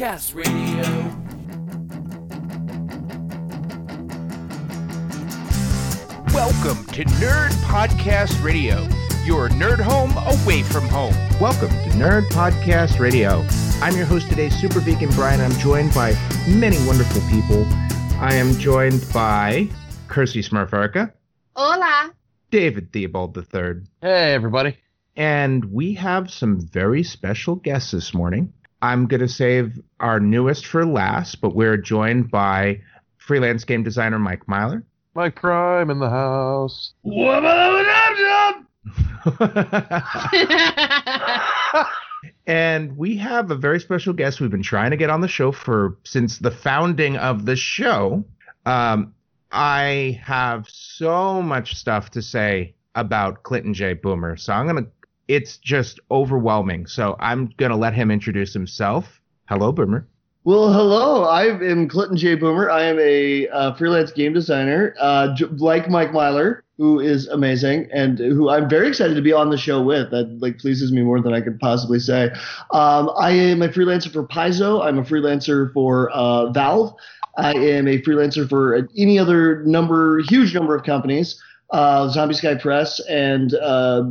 Podcast Radio. Welcome to Nerd Podcast Radio, your nerd home away from home. Welcome to Nerd Podcast Radio. I'm your host today, Super Vegan Brian. I'm joined by many wonderful people. I am joined by Kirsty Smurferica, Hola. David Theobald III, Hey, everybody. and we have some very special guests this morning. I'm going to save our newest for last, but we're joined by freelance game designer Mike Myler. Mike Prime in the house. and we have a very special guest we've been trying to get on the show for since the founding of the show. Um, I have so much stuff to say about Clinton J. Boomer, so I'm gonna. It's just overwhelming. So I'm gonna let him introduce himself. Hello, Boomer. Well, hello. I am Clinton J. Boomer. I am a uh, freelance game designer, uh, j- like Mike Myler, who is amazing and who I'm very excited to be on the show with. That like pleases me more than I could possibly say. Um, I am a freelancer for Paizo. I'm a freelancer for uh, Valve. I am a freelancer for any other number, huge number of companies. Uh, Zombie Sky Press and uh,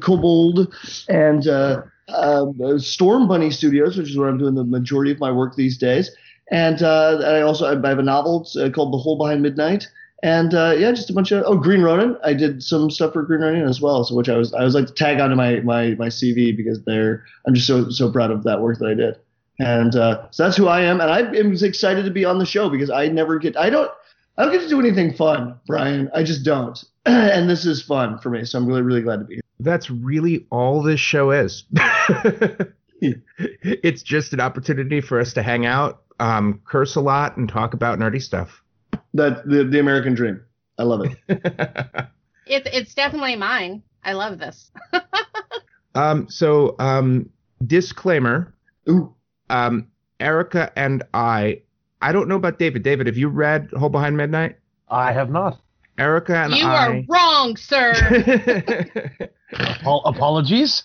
Kobold and uh, um, Storm Bunny Studios, which is where I'm doing the majority of my work these days. And uh, I also I have a novel uh, called The Hole Behind Midnight. And uh, yeah, just a bunch of oh Green Ronin. I did some stuff for Green Ronin as well, so which I was I was like to tag onto my my my CV because they're I'm just so so proud of that work that I did. And uh, so that's who I am, and I am excited to be on the show because I never get I don't I don't get to do anything fun, Brian. I just don't, and this is fun for me. So I'm really really glad to be here. That's really all this show is. it's just an opportunity for us to hang out, um, curse a lot, and talk about nerdy stuff. That the the American dream. I love it. It's it's definitely mine. I love this. um, so, um, disclaimer: Ooh. um, Erica and I. I don't know about David. David, have you read Hole Behind Midnight? I have not. Erica and I you are wrong, sir. Apol- apologies.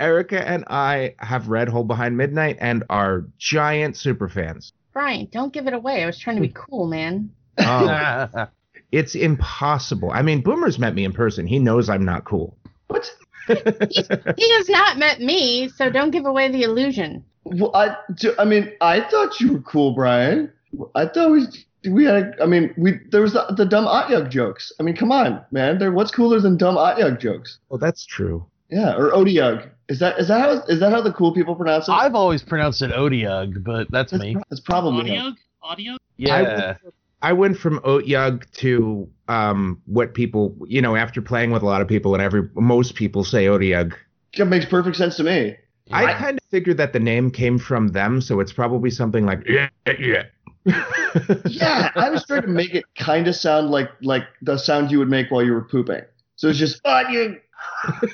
Erica and I have read Hole Behind Midnight and are giant super fans. Brian, don't give it away. I was trying to be cool, man. Oh, it's impossible. I mean, Boomer's met me in person. He knows I'm not cool. What? He's, he has not met me, so don't give away the illusion. Well, I, I mean, I thought you were cool, Brian. I thought we we had. I mean, we there was the, the dumb Atyug jokes. I mean, come on, man. There, what's cooler than dumb Atyug jokes? Well, that's true. Yeah, or Odiug. Is that is that how is that how the cool people pronounce it? I've always pronounced it Odiug, but that's That's, me. pro- that's probably how- Audio? Audio? Yeah. I went from Otyug to um, what people, you know, after playing with a lot of people, and every most people say Otyug. That makes perfect sense to me. I kind of figured that the name came from them, so it's probably something like yeah, yeah. Yeah, I was trying to make it kind of sound like like the sound you would make while you were pooping. So it's just Odiug.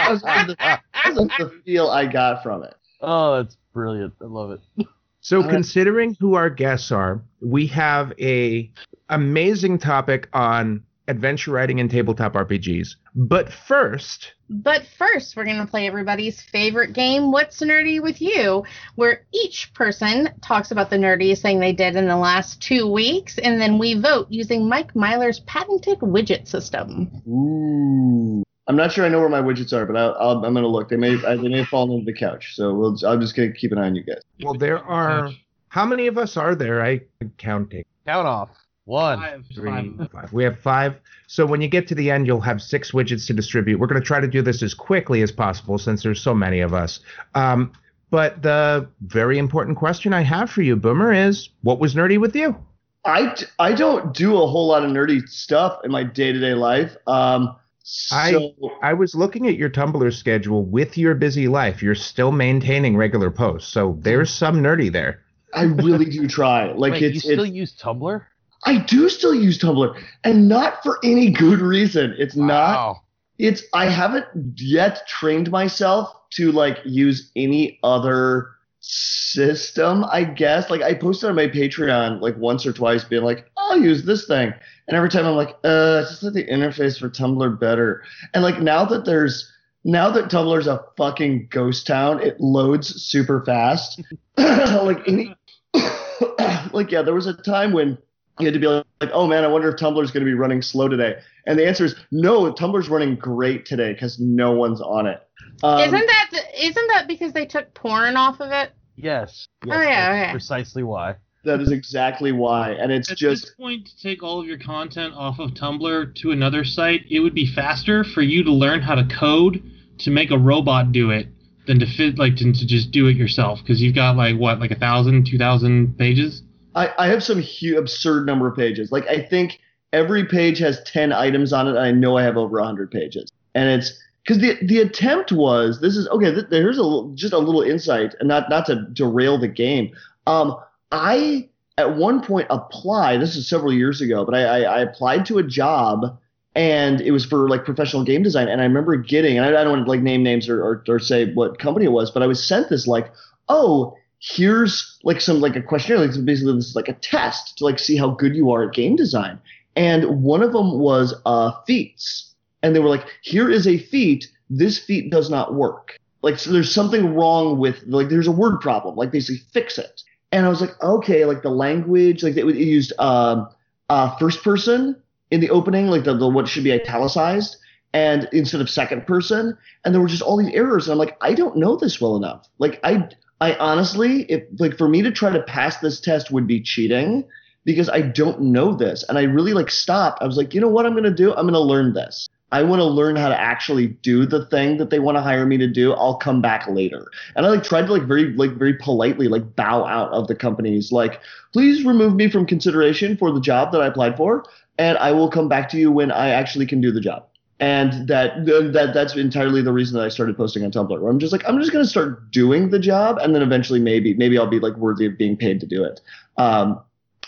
That was the, that was the feel I got from it. Oh, that's brilliant. I love it. So, Uh, considering who our guests are, we have a amazing topic on adventure writing and tabletop RPGs. But first, But first, we're going to play everybody's favorite game, What's Nerdy with You, where each person talks about the nerdiest thing they did in the last two weeks, and then we vote using Mike Myler's patented widget system. Ooh. I'm not sure I know where my widgets are, but I'll, I'll, I'm gonna look. They may I, they may have fallen into the couch, so we'll, I'm just gonna keep an eye on you guys. well, there are How many of us are there? I counting. Count off. One. Five, Three, five. five. We have five. So when you get to the end, you'll have six widgets to distribute. We're going to try to do this as quickly as possible since there's so many of us. Um, but the very important question I have for you, Boomer, is what was nerdy with you? I, I don't do a whole lot of nerdy stuff in my day to day life. Um, I- so I was looking at your Tumblr schedule with your busy life. You're still maintaining regular posts, so there's some nerdy there. I really do try. Like Wait, it's, you still it's use Tumblr? I do still use Tumblr, and not for any good reason. It's not. It's I haven't yet trained myself to like use any other system. I guess like I posted on my Patreon like once or twice, being like, I'll use this thing, and every time I'm like, uh, just let the interface for Tumblr better. And like now that there's now that Tumblr's a fucking ghost town, it loads super fast. like any like yeah, there was a time when you had to be like, like, oh man, I wonder if Tumblr's going to be running slow today. And the answer is no, Tumblr's running great today because no one's on it. Um, isn't that isn't that because they took porn off of it? Yes. yes Oh, yeah, that's yeah. Precisely why. that is exactly why, and it's just At this point, to take all of your content off of Tumblr to another site, it would be faster for you to learn how to code to make a robot do it than to fit like to, to just do it yourself because you've got like what like a thousand, two thousand pages. I, I have some hu absurd number of pages. Like I think every page has ten items on it, I know I have over hundred pages, and it's because the the attempt was this is okay. Th- here's a just a little insight, and not not to derail the game. Um, I at one point applied. This is several years ago, but I, I, I applied to a job, and it was for like professional game design. And I remember getting, and I, I don't want to like name names or, or or say what company it was, but I was sent this like, oh, here's like some like a questionnaire, like basically this is like a test to like see how good you are at game design. And one of them was uh, feats, and they were like, here is a feat. This feat does not work. Like so there's something wrong with like there's a word problem. Like basically fix it. And I was like, okay, like the language, like it, it used um, uh, first person in the opening, like the, the what should be italicized, and instead of second person, and there were just all these errors. And I'm like, I don't know this well enough. Like I I honestly, if like for me to try to pass this test would be cheating because I don't know this. And I really like stopped. I was like, you know what I'm gonna do? I'm gonna learn this. I want to learn how to actually do the thing that they want to hire me to do. I'll come back later. And I like tried to like very like very politely like bow out of the companies like please remove me from consideration for the job that I applied for and I will come back to you when I actually can do the job. And that that that's entirely the reason that I started posting on Tumblr. Where I'm just like I'm just going to start doing the job and then eventually maybe maybe I'll be like worthy of being paid to do it. Um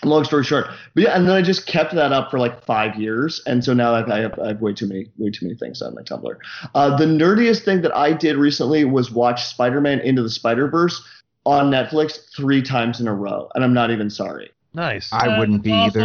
long story short but yeah and then i just kept that up for like five years and so now I've, I, have, I have way too many way too many things on my tumblr uh, the nerdiest thing that i did recently was watch spider-man into the spider-verse on netflix three times in a row and i'm not even sorry Nice. I wouldn't be either.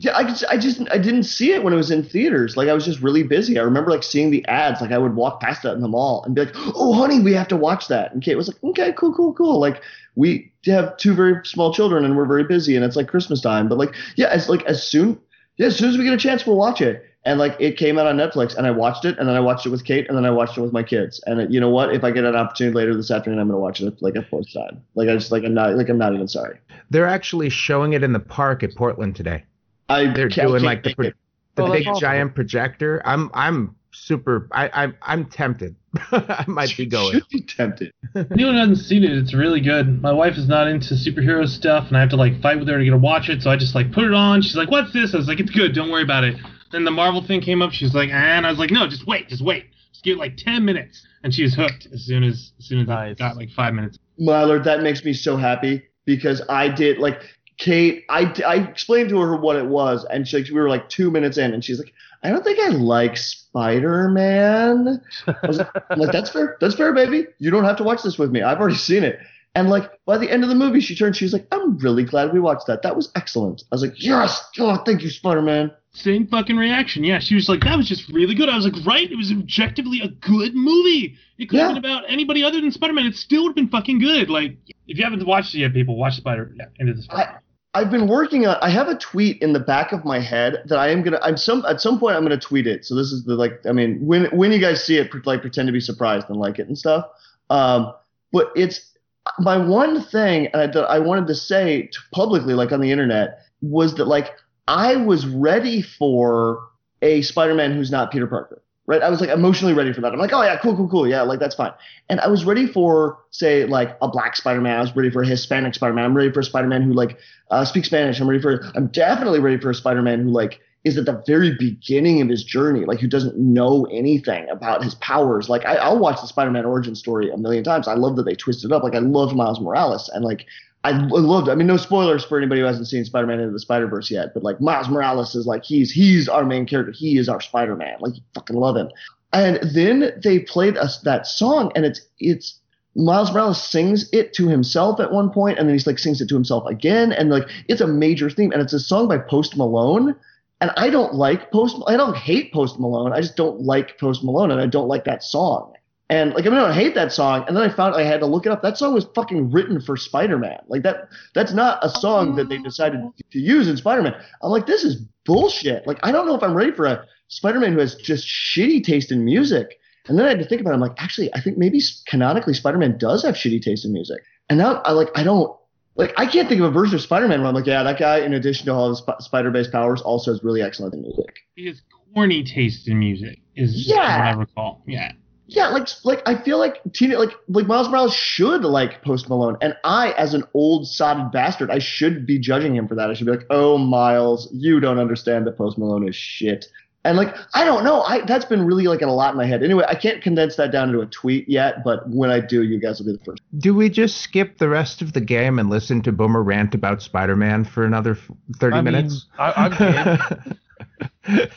Yeah i just i just i didn't see it when it was in theaters. Like i was just really busy. I remember like seeing the ads. Like i would walk past that in the mall and be like oh honey we have to watch that. And kate was like okay cool cool cool. Like we have two very small children and we're very busy and it's like christmas time. But like yeah as like as soon yeah as soon as we get a chance we'll watch it. And like it came out on netflix and i watched it and then i watched it with kate and then i watched it with my kids. And it, you know what? If i get an opportunity later this afternoon i'm going to watch it like a fourth time. Like i just like i'm not like i'm not even sorry. They're actually showing it in the park at Portland today. I They're can't- doing can't like the pro- the that's big giant projector. I'm I'm super. I, I I'm tempted. I might be going. should be tempted Anyone hasn't seen it, it's really good. My wife is not into superhero stuff, and I have to like fight with her to get her to watch it. So I just like put it on. She's like, "What's this?" I was like, "It's good. Don't worry about it." Then the Marvel thing came up. She's like, "Ah," and I was like, "No, just wait, just wait. Just give it like ten minutes." And she was hooked as soon as as soon as Nice. it got like five minutes. Myler, that makes me so happy because I did like Kate. I, I explained to her what it was, and she, we were like two minutes in, and she's like, "I don't think I like Spider Man." I was like, like, "That's fair. That's fair, baby. You don't have to watch this with me. I've already seen it." And like by the end of the movie, she turned. She was like, "I'm really glad we watched that. That was excellent." I was like, "Yes, oh, thank you, Spider Man." Same fucking reaction. Yeah, she was like, "That was just really good." I was like, "Right, it was objectively a good movie. It could have Yeah. been about anybody other than Spider-Man. It still would have been fucking good." Like, if you haven't watched it yet, people watch Spider. Yeah, into the Spider. I've been working on. I have a tweet in the back of my head that I am gonna. I'm some at some point I'm gonna tweet it. So this is the like. I mean, when when you guys see it, like pretend to be surprised and like it and stuff. Um, but it's my one thing uh, that I wanted to say publicly, like on the internet, was that like I was ready for a Spider-Man who's not Peter Parker. Right, I was like emotionally ready for that. I'm like, oh yeah, cool, cool, cool, yeah, like that's fine. And I was ready for, say, like a black Spider-Man. I was ready for a Hispanic Spider-Man. I'm ready for a Spider-Man who like uh, speaks Spanish. I'm ready for. I'm definitely ready for a Spider-Man who like is at the very beginning of his journey, like who doesn't know anything about his powers. Like I, I'll watch the Spider-Man origin story a million times. I love that they twisted it up. Like I love Miles Morales, and like I loved. I mean, no spoilers for anybody who hasn't seen Spider-Man into the Spider-Verse yet, but like Miles Morales is like he's he's our main character. He is our Spider-Man. Like you fucking love him. And then they played us that song, and it's it's Miles Morales sings it to himself at one point, and then he's like sings it to himself again, and like it's a major theme, and it's a song by Post Malone. And I don't like Post. I don't hate Post Malone. I just don't like Post Malone, and I don't like that song. And like I mean, I don't hate that song. And then I found I had to look it up. That song was fucking written for Spider-Man. Like that. That's not a song that they decided oh. to use in Spider-Man. I'm like, this is bullshit. Like I don't know if I'm ready for a Spider-Man who has just shitty taste in music. And then I had to think about it. I'm like, actually, I think maybe canonically Spider-Man does have shitty taste in music. And now I like I don't like I can't think of a version of Spider-Man where I'm like, yeah, that guy, in addition to all his sp- spider-based powers, also has really excellent music. His corny taste in music is Yeah. what I recall. Yeah. Yeah, like like I feel like teen like like Miles Morales should like Post Malone, and I, as an old sodded bastard, I should be judging him for that. I should be like, oh Miles, you don't understand that Post Malone is shit. And like I don't know, I that's been really like a lot in my head. Anyway, I can't condense that down into a tweet yet, but when I do, you guys will be the first. Do we just skip the rest of the game and listen to Boomer rant about Spider-Man for another f- 30 I mean, minutes? I, I'm game.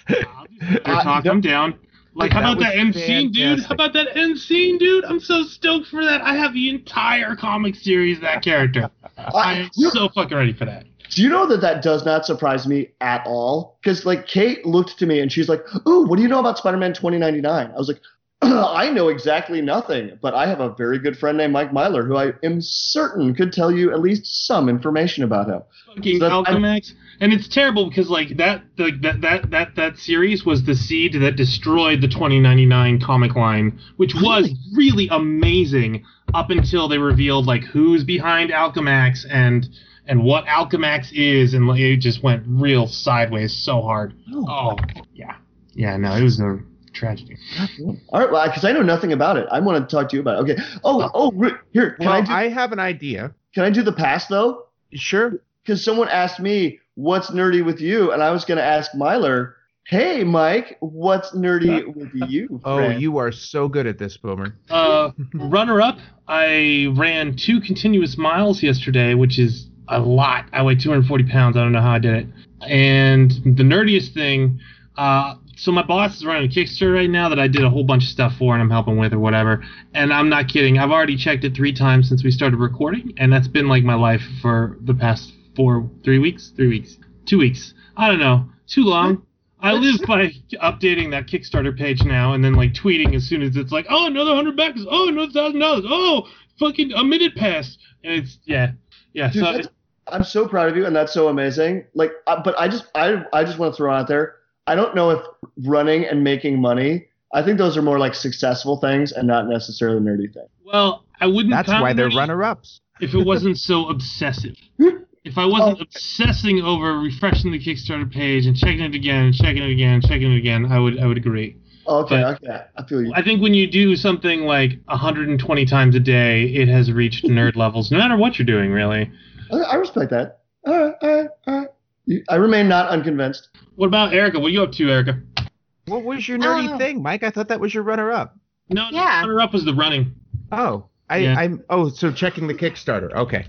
They're talk them down. Like, how That about that end scene, dude? How about that end scene, dude? I'm so stoked for that. I have the entire comic series of that character. I'm so fucking ready for that. Do you know that that does not surprise me at all? Because like Kate looked to me and she's like, "Ooh, what do you know about Spider-Man 2099?" I was like, "I know exactly nothing, but I have a very good friend named Mike Myler who I am certain could tell you at least some information about him." Fucking So Alchemax. And it's terrible because like that like that that that that series was the seed that destroyed the 2099 comic line, which was really amazing up until they revealed like who's behind Alchemax and and what Alchemax is, and like, it just went real sideways so hard. Oh, oh yeah, yeah. No, it was a tragedy. All right, well, because I know nothing about it, I want to talk to you about it. Okay. Oh, oh, here, can well, I do, I have an idea. can I do the past though? Sure. Because someone asked me what's nerdy with you, and I was going to ask Myler, "Hey, Mike, what's nerdy with you?" Oh, friend?" you are so good at this, Boomer. Uh, runner up, I ran two continuous miles yesterday, which is a lot. I weigh 240 pounds. I don't know how I did it. And the nerdiest thing, uh, so my boss is running a Kickstarter right now that I did a whole bunch of stuff for and I'm helping with or whatever. And I'm not kidding. I've already checked it three times since we started recording, and that's been like my life for the past four, three weeks, three weeks, two weeks. I don't know, too long. I live by updating that Kickstarter page now and then like tweeting as soon as it's like, oh, another hundred bucks, oh, another thousand dollars, oh, fucking a minute passed, and it's yeah, yeah. Dude, so I'm so proud of you, and that's so amazing. Like, uh, but I just, I, I just want to throw out there. I don't know if running and making money. I think those are more like successful things and not necessarily nerdy things. well, I wouldn't. That's why they're runner-ups. If it wasn't so obsessive. If I wasn't oh. obsessing over refreshing the Kickstarter page and checking it again and checking it again and checking it again, I would I would agree. Okay, But- okay, I feel you. I think when you do something like 120 times a day, it has reached nerd levels, no matter what you're doing, really. I, I respect that. All right, all right, all right. You- I remain not unconvinced. What about Erica? What are you up to, Erica? What was your nerdy Oh. thing, Mike? I thought that was your runner-up. No, Yeah. runner up was the running. Oh, I, Yeah. I'm. Oh, so checking the Kickstarter. Okay.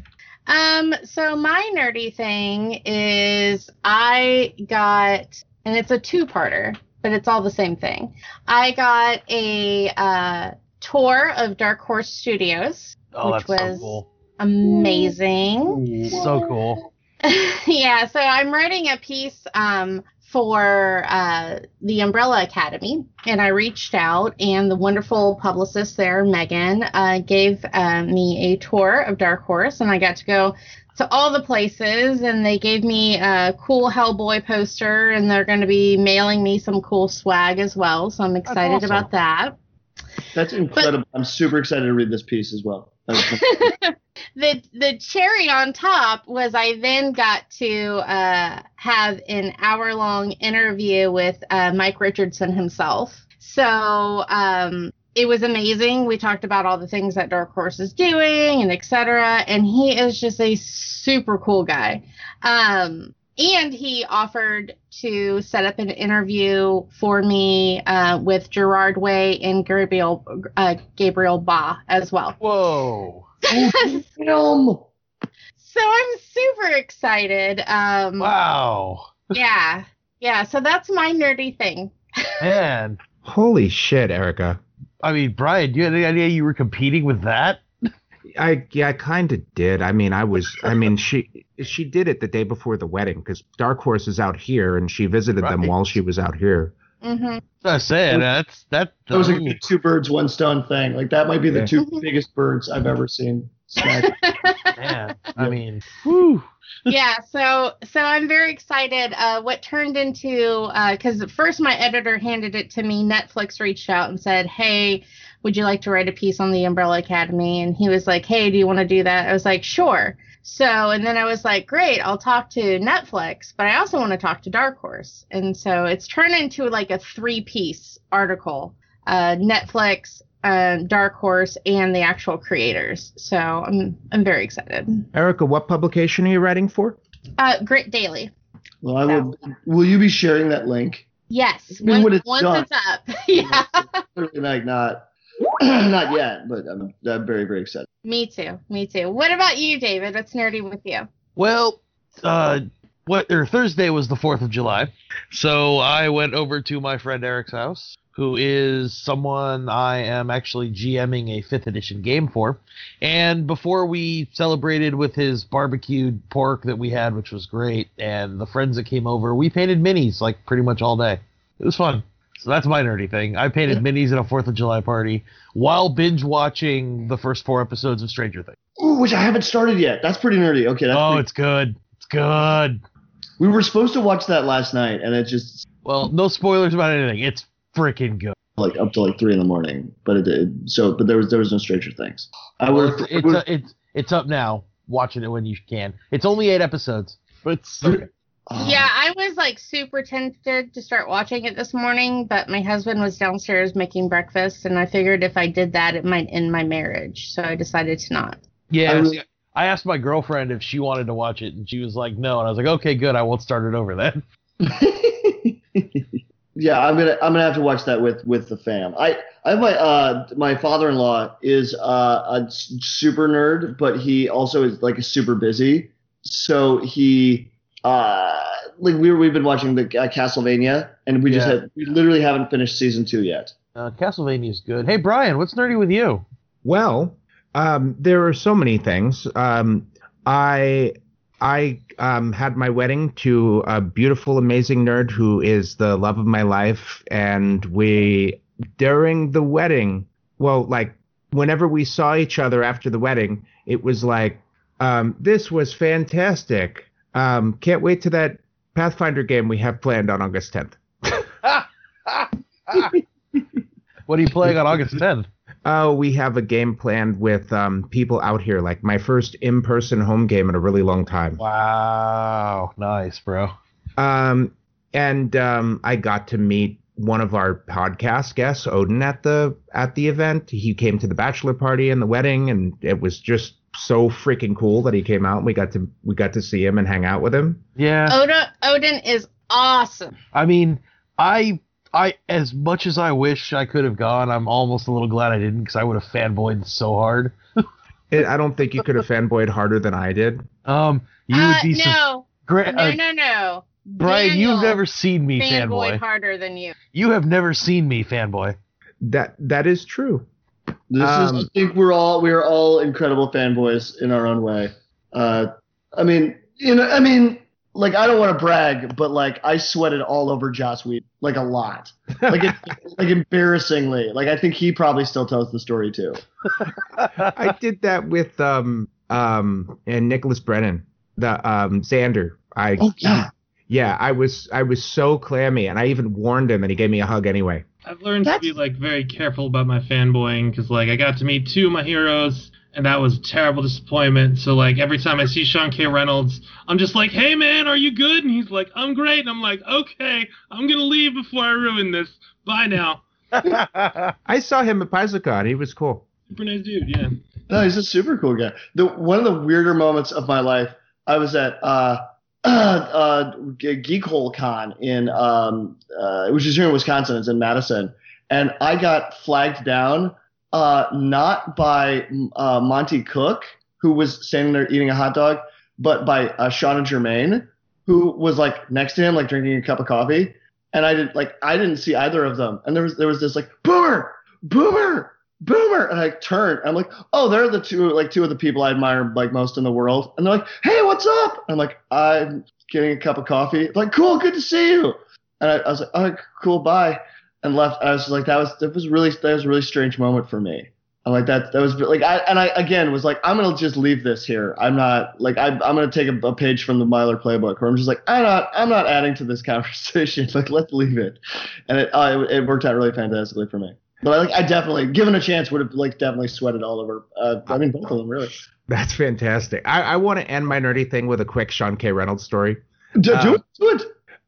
Um, so my nerdy thing is I got, and it's a two-parter, but it's all the same thing. I got a uh, tour of Dark Horse Studios, Oh, Which that's so was- cool. amazing. So cool. yeah, so I'm writing a piece um, for uh, the Umbrella Academy, and I reached out, and the wonderful publicist there, Megan, uh, gave uh, me a tour of Dark Horse, and I got to go to all the places, and they gave me a cool Hellboy poster, and they're going to be mailing me some cool swag as well, so I'm excited awesome. about that. That's incredible. I'm super excited to read this piece as well. the the cherry on top was I then got to uh, have an hour long interview with uh, Mike Richardson himself. So um, it was amazing. We talked about all the things that Dark Horse is doing and etc. And he is just a super cool guy. Um, and he offered to set up an interview for me uh, with Gerard Way and Gabriel uh, Gabriel Ba as well. Whoa. Film. So I'm super excited. Um, Wow. Yeah, yeah. So that's my nerdy thing. Man. Holy shit, Erica. I mean, Brian, do you have any idea you were competing with that? I yeah, I kind of did. I mean, I was. I mean, she she did it the day before the wedding because Dark Horse is out here, and she visited them while she was out here. hmm I saying that's that. That was like a two birds, one stone thing. Like that might be the Yeah. two Mhm. biggest birds I've ever seen. smash. man. I mean, whew. yeah. So so I'm very excited. Uh, what turned into because first my editor handed it to me. Netflix reached out and said, "Hey, would you like to write a piece on the Umbrella Academy?" And he was like, "Hey, do you want to do that?" I was like, "Sure." So and then I was like, "Great, I'll talk to Netflix, but I also want to talk to Dark Horse." And so it's turned into like a three-piece article. Uh, Netflix, uh, Dark Horse, and the actual creators. So I'm I'm very excited. Erica, what publication are you writing for? Uh, Grit Daily. well, I will. Will you be sharing that link? Yes. Even Once, when it's once done. it's up. yeah. Clearly, like not, not yet, but I'm, I'm very, very excited. Me too. Me too. What about you, David? What's nerdy with you? Well, uh, what or Thursday was the Fourth of July, so I went over to my friend Eric's house, who is someone I am actually GMing a fifth edition game for. And before we celebrated with his barbecued pork that we had, which was great, and the friends that came over, we painted minis like pretty much all day. It was fun. So that's my nerdy thing. I painted minis at a Fourth of July party while binge watching the first four episodes of Stranger Things. Ooh, which I haven't started yet. That's pretty nerdy. Okay, that's Oh, pretty- it's good. It's good. we were supposed to watch that last night, and it just Well, no spoilers about anything. It's freaking good. like up to like three in the morning. But it did. So, but there was there was no Stranger Things. I Well, would. it's it's, it's it's up now. Watching it when you can. It's only eight episodes, but it's okay. Oh. Yeah, I was like super tempted to start watching it this morning, but my husband was downstairs making breakfast, and I figured if I did that, it might end my marriage. So I decided to not. Yeah. I I, really- I asked my girlfriend if she wanted to watch it, and she was like, "No." And I was like, "Okay, good. I won't start it over then." yeah, I'm gonna I'm gonna have to watch that with with the fam. I I have my uh my father-in-law is uh, a s- super nerd, but he also is like super busy. So he uh like we were, we've been watching the uh, Castlevania, and we just Yeah. had we literally haven't finished season two yet. Uh, is good. Hey, Brian, what's nerdy with you? Well, um, there are so many things. Um, I I um, had my wedding to a beautiful, amazing nerd who is the love of my life, and we during the wedding, well, like whenever we saw each other after the wedding, it was like, um, this was fantastic. Um, can't wait to that Pathfinder game we have planned on August 10th. What are you playing on August 10th? Oh, we have a game planned with um, people out here, like my first in-person home game in a really long time. Wow, nice, bro. Um, and um, I got to meet one of our podcast guests, Odin, at the at the event. He came to the bachelor party and the wedding, and it was just so freaking cool that he came out. And we got to we got to see him and hang out with him. Yeah. Odin, Odin is awesome. I mean, I I as much as I wish I could have gone, I'm almost a little glad I didn't because I would have fanboyed so hard. It, I don't think you could have fanboyed harder than I did. Um, you uh, would be so no, great. no, uh, no, no. Brian, Daniel you've never seen me fanboy. harder than you. You have never seen me fanboy. That that is true. This is Um, I think we're all we're all incredible fanboys in our own way. Uh, I mean, you know, I mean, like I don't want to brag, but like I sweated all over Joss Whedon, like a lot, like it, like embarrassingly. Like I think he probably still tells the story too. I did that with um um and Nicholas Brendon, the um Xander. I Oh yeah, yeah, I was I was so clammy, and I even warned him, and he gave me a hug anyway. I've learned That's- to be like very careful about my fanboying because like I got to meet two of my heroes and that was a terrible disappointment. So like every time I see Sean K. Reynolds, I'm just like, "Hey man, are you good?" And he's like, "I'm great." And I'm like, "Okay, I'm gonna leave before I ruin this. Bye now." I saw him at PaizoCon. He was cool. Super nice dude, yeah. No, he's a super cool guy. The one of the weirder moments of my life, I was at uh, uh, Geek Hole Con in um, uh, which is here in Wisconsin. It's in Madison, and I got flagged down uh, not by uh, Monte Cook, who was standing there eating a hot dog, but by uh, Shanna Germain, who was like next to him, like drinking a cup of coffee. And I didn't like I didn't see either of them. And there was there was this like boomer, boomer, boomer, and I turned. I'm like, oh, they're the two like two of the people I admire like most in the world. And they're like, hey, what's up? I'm like, I'm getting a cup of coffee. Like, cool, good to see you. And I, I was like, oh, cool, bye, and left. I was like, that was that was really that was a really strange moment for me. I'm like that that was like I and I again was like I'm gonna just leave this here. I'm not like I, I'm gonna take a, a page from the Myler playbook where I'm just like I'm not I'm not adding to this conversation. like let's leave it, and it uh, it, it worked out really fantastically for me. But I like I definitely given a chance would have like definitely sweated all over. Uh, I mean both of them really. That's fantastic. I, I want to end my nerdy thing with a quick Sean K. Reynolds story. Do, Uh, do it, do it.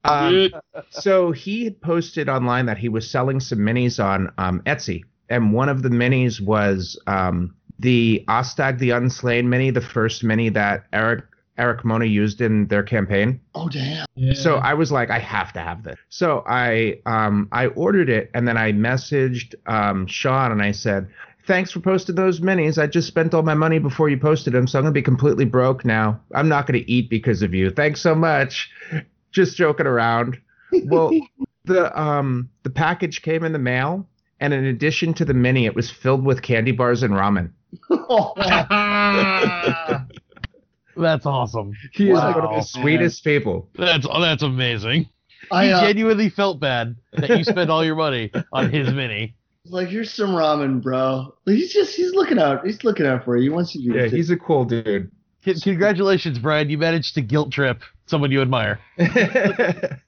Um, so he had posted online that he was selling some minis on um, Etsy, and one of the minis was um, the Ostog the Unslain mini, the first mini that Erik Erik Mona used in their campaign. Oh damn. yeah. So I was like, I have to have this. So I um I ordered it and then I messaged um Sean and I said, Thanks for posting those minis. I just spent all my money before you posted them, so I'm gonna be completely broke now. I'm not gonna eat because of you. Thanks so much. Just joking around. Well, the um the package came in the mail, and in addition to the mini, it was filled with candy bars and ramen. That's awesome. He is like one of the sweetest people. That's oh, that's amazing. I he uh, genuinely felt bad that you spent all your money on his mini. like here's some ramen, bro. He's just he's looking out. He's looking out for you. He wants you to Yeah, he's a cool dude. Con- Congratulations, Brian. You managed to guilt trip someone you admire.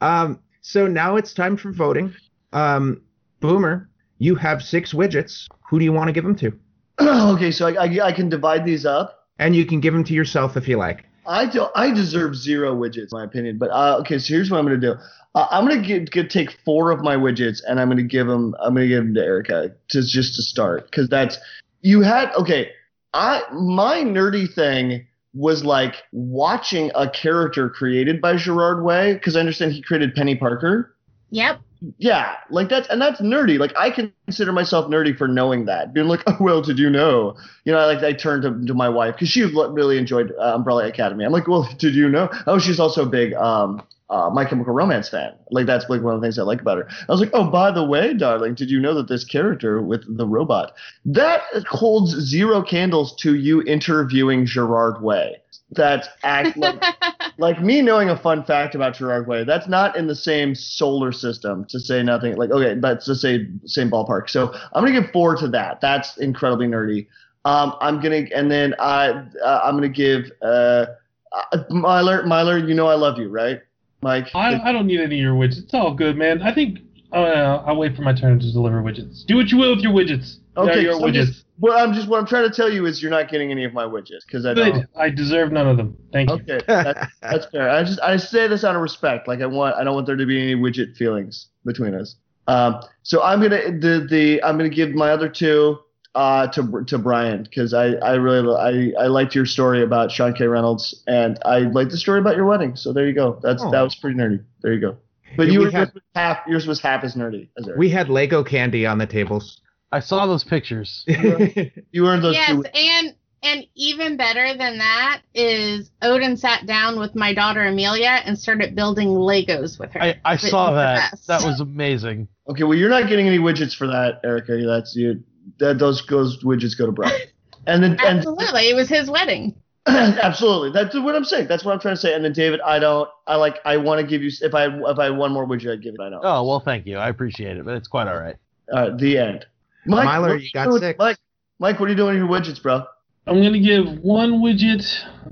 um, so now it's time for voting. Um, Boomer, you have six widgets. Who do you want to give them to? okay, so I, I I can divide these up. And you can give them to yourself if you like. I do I deserve zero widgets, in my opinion. But uh, okay, so here's what I'm gonna do. Uh, I'm gonna get, get take four of my widgets, and I'm gonna give them. I'm gonna give them to Erica to just to start, because that's you had. Okay, I my nerdy thing was like watching a character created by Gerard Way, because I understand he created Peni Parker. Yep. Yeah, like that's and that's nerdy. Like I consider myself nerdy for knowing that. Being like, oh well, did you know? You know, I, like I turned to, to my wife because she really enjoyed uh, Umbrella Academy. I'm like, well, did you know? Oh, she's also a big um, uh, My Chemical Romance fan. Like that's like one of the things I like about her. I was like, oh, by the way, darling, did you know that this character with the robot that holds zero candles to you interviewing Gerard Way? That's act like, like me knowing a fun fact about Gerard Way. That's not in the same solar system to say nothing. Like okay, that's the same same ballpark. So I'm gonna give four to that. That's incredibly nerdy. Um, I'm gonna and then I uh, I'm gonna give uh, uh Myler Myler. You know I love you, right, Mike? I, I don't need any of your widgets. It's all good, man. I think uh, I'll wait for my turn to deliver widgets. Do what you will with your widgets. Okay, your so I'm widgets. just, what I'm just what I'm trying to tell you is you're not getting any of my widgets because I don't. I deserve none of them. Thank you. Okay, that's, that's fair. I just I say this out of respect. Like I want I don't want there to be any widget feelings between us. Um, so I'm gonna the the I'm gonna give my other two uh to to Brian because I I really I I liked your story about Sean K Reynolds and I liked the story about your wedding. So there you go. That's Oh. that was pretty nerdy. There you go. But Yeah, you were had- yours was half yours was half as nerdy as ours. We had Lego candy on the tables. I saw those pictures. you earned those yes, two. and and even better than that is Odin sat down with my daughter Amelia and started building Legos with her. I, I saw that. That was amazing. Okay, well you're not getting any widgets for that, Erica. That's you. That those those widgets go to Brian. And then and Absolutely, it was his wedding. Absolutely. That's what I'm saying. That's what I'm trying to say. And then David, I don't. I like. I want to give you. If I if I had one more widget, I'd give it. I know. Oh well, thank you. I appreciate it, but it's quite all right. Uh, the end. Mike, Myler, what are you got doing- six. Mike, Mike, what are you doing with your widgets, bro? I'm gonna give one widget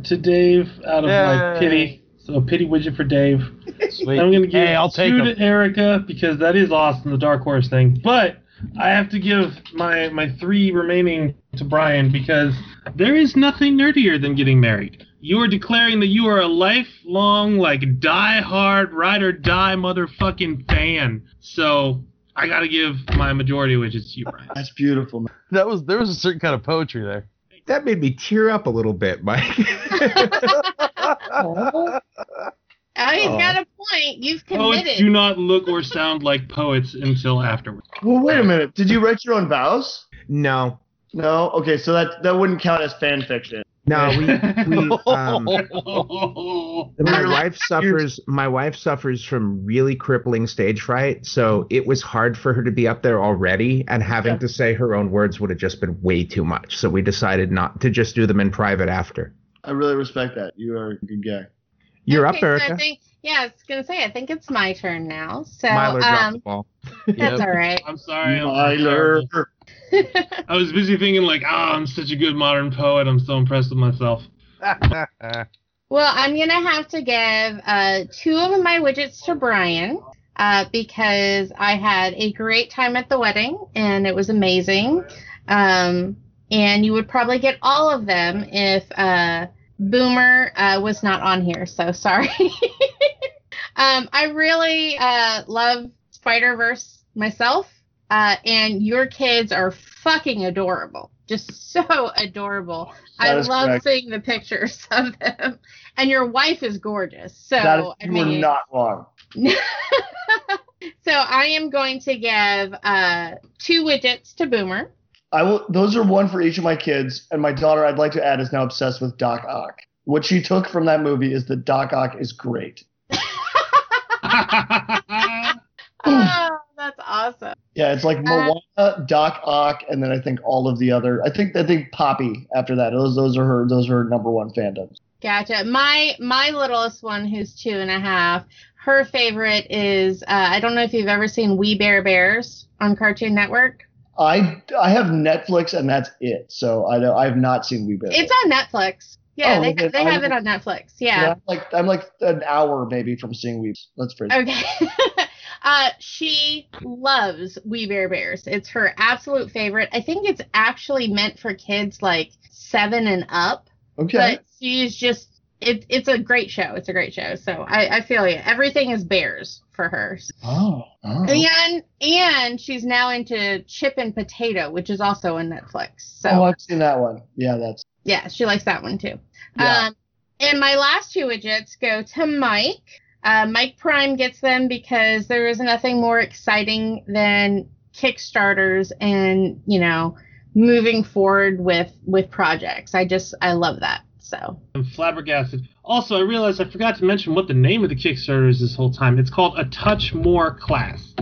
to Dave out of my pity. So a pity widget for Dave. Sweet. I'm gonna give hey, I'll take two them. to Erica because that is awesome, the Dark Horse thing. But I have to give my my three remaining to Brian because there is nothing nerdier than getting married. You are declaring that you are a lifelong, like, die-hard, ride or die motherfucking fan. So I gotta give my majority widgets to you, Brian. That's beautiful. Man. That was there was a certain kind of poetry there. That made me tear up a little bit, Mike. Oh, he's Oh. got a point. You've committed. Poets do not look or sound like poets until afterwards. Well, wait a minute. Did you write your own vows? no, No. Okay, so that that wouldn't count as fan fiction. no, we, we um, my wife suffers my wife suffers from really crippling stage fright so it was hard for her to be up there already and having Yeah. to say her own words would have just been way too much so we decided not to just do them in private after I really respect that. You are a good guy. You're Okay, up so erica I think, yeah, I was gonna say I think it's my turn now. So Myler dropped the um, ball that's Yep. all right. I'm sorry. I'm Myler. I was busy thinking like, ah, I'm such a good modern poet. I'm so impressed with myself. Well, I'm gonna have to give uh, two of my widgets to Brian uh, because I had a great time at the wedding and it was amazing. Um, and you would probably get all of them if uh, Boomer uh, was not on here. So sorry. um, I really uh, love Spider Verse myself, uh, and your kids are fucking adorable. Just so adorable. I love correct. seeing the pictures of them. And your wife is gorgeous. So that is, I you mean, not wrong. so I am going to give uh, two widgets to Boomer. I will. Those are one for each of my kids, and my daughter. I'd like to add is now obsessed with Doc Ock. What she took from that movie is that Doc Ock is great. oh, that's awesome. Yeah, it's like Moana, Doc Ock, and then I think all of the other. I think I think Poppy after that. Those those are her. Those are her number one fandoms. Gotcha. My my littlest one, who's two and a half, her favorite is uh, I don't know if you've ever seen We Bare Bears on Cartoon Network. I I have Netflix and that's it. So I I have not seen We Bare. It's on Netflix. Yeah, Oh, they okay. they have I- it on Netflix. Yeah, Yeah. I'm like I'm like an hour maybe from seeing Weeps. Let's phrase. Okay. uh, she loves We Bare Bears. It's her absolute favorite. I think it's actually meant for kids like seven and up. Okay. But she's just it, it's a great show. It's a great show. So I, I feel you. Everything is bears for her. oh. oh. And and she's now into Chip and Potato, which is also on Netflix. So oh, I've seen that one. Yeah, that's. yeah, she likes that one too. Yeah. Um, and my last two widgets go to Mike. Uh, Mike Prime gets them because there is nothing more exciting than Kickstarters and you know moving forward with with projects. I just I love that. So I'm flabbergasted. Also, I realized I forgot to mention what the name of the Kickstarter is this whole time. It's called A Touch More Class.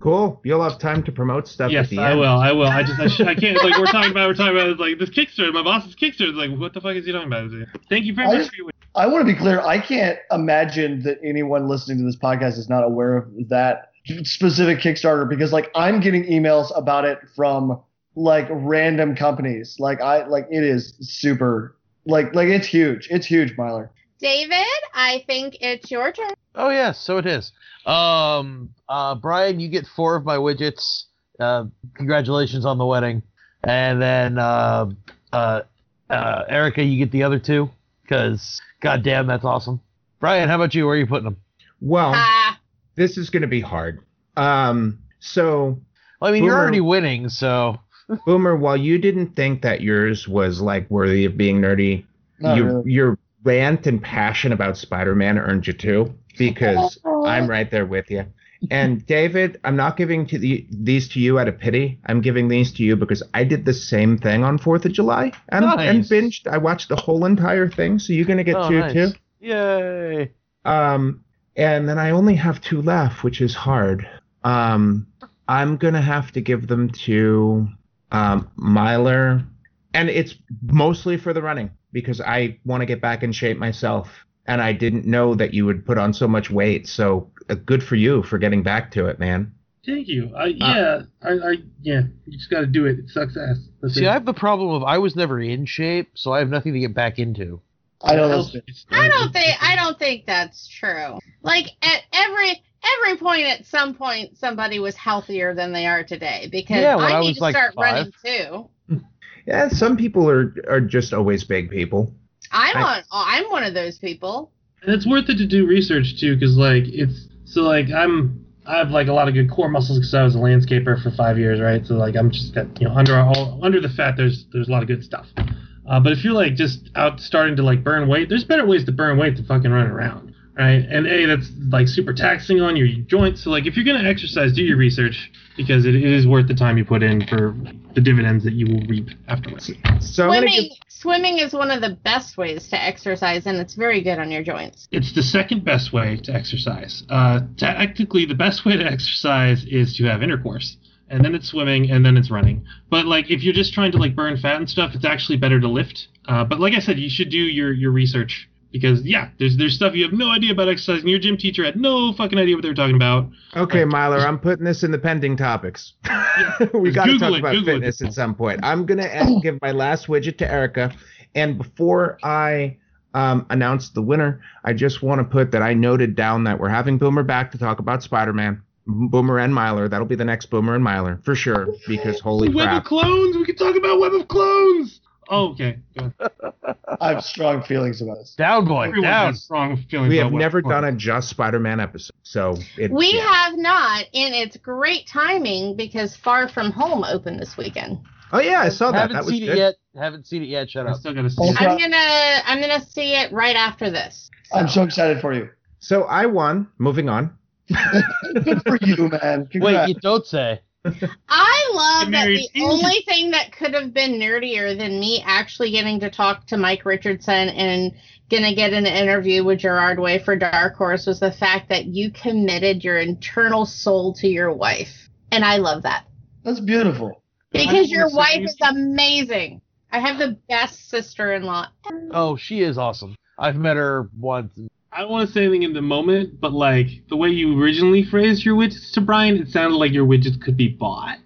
cool you'll have time to promote stuff yes, at the I end will. I will. I just I, sh- I can't like we're talking about we're talking about it's like this Kickstarter. My boss's Kickstarter is like what the fuck is he talking about? Thank you very I much just- for your. I want to be clear. I can't imagine that anyone listening to this podcast is not aware of that specific Kickstarter because, like, I'm getting emails about it from like random companies. Like, I like it is super. Like, like it's huge. It's huge, Myler. David, I think it's your turn. Oh yes, so it is. Um, uh, Brian, you get four of my widgets. Uh, congratulations on the wedding. And then uh, uh, uh, Erica, you get the other two because goddamn, that's awesome. Brian, how about you? Where are you putting them? well Ah, this is going to be hard um so Well, I mean, you're already winning, so boomer while you didn't think that yours was like worthy of being nerdy Not your really. your rant and passion about Spider-Man earned you two because I'm right there with you. And David, I'm not giving to the, these to you out of pity. I'm giving these to you because I did the same thing on Fourth of July and, and binged. I watched the whole entire thing, so you're gonna get Oh, two nice. too. yay! Um, and then I only have two left, which is hard. Um, I'm gonna have to give them to um, Myler, and it's mostly for the running because I want to get back in shape myself, and I didn't know that you would put on so much weight. So uh, good for you for getting back to it, man. Thank you. I, yeah, I, I, yeah. You just got to do it. It sucks ass. That's See, it. I have the problem of I was never in shape, so I have nothing to get back into. I know Health this. is- I don't think I don't think that's true. Like at every every point at some point somebody was healthier than they are today because Yeah, when I I need to like, start five. running too. Yeah, some people are are just always big people. I'm I- on. I'm one of those people. And it's worth it to do research too, because like it's so like I'm I have like a lot of good core muscles because I was a landscaper for five years, right? So like I'm just got you know under all under the fat there's there's a lot of good stuff. Uh, but if you're like just out starting to like burn weight, there's better ways to burn weight than fucking running around, right? And a that's like super taxing on your joints. So like if you're gonna exercise, do your research because it, it is worth the time you put in for the dividends that you will reap afterwards. So Swimming. give, Swimming is one of the best ways to exercise, and it's very good on your joints. It's the second best way to exercise. Uh, technically, the best way to exercise is to have intercourse, and then it's swimming, and then it's running. But like, if you're just trying to like burn fat and stuff, it's actually better to lift. Uh, but like I said, you should do your your research because yeah, there's there's stuff you have no idea about exercising. Your gym teacher had no fucking idea what they were talking about. okay, Myler, I'm putting this in the pending topics. we Just got to talk it, about Google it. fitness at some point. I'm gonna give my last widget to Erica, and before I um, announce the winner, I just want to put that I noted down that we're having Boomer back to talk about Spider-Man. Boomer and Myler. That'll be the next Boomer and Myler for sure. Because holy Web of crap! clones. We can talk about web of clones. Oh, okay. Go ahead. I have strong feelings about this. Down, boy, Everyone down. has strong feelings. We have Web never done a just Spider-Man episode, so it, We yeah. have not, and it's great timing because Far From Home opened this weekend. Oh yeah, I saw that. Haven't That was seen good. it yet. Haven't seen it yet. Shut I up. still gotta see. Also- it. I'm gonna I'm gonna see it right after this. I'm so excited for you. So I won. Moving on. Good for you, man. Wait, you don't say. I love that married. the only thing that could have been nerdier than me actually getting to talk to Mike Richardson and gonna get an interview with Gerard Way for Dark Horse was the fact that you committed your internal soul to your wife. And I love that. That's beautiful. Because your wife is amazing. I have the best sister in law. Oh, she is awesome. I've met her once. I don't want to say anything in the moment, but like the way you originally phrased your widgets to Brian, it sounded like your widgets could be bought.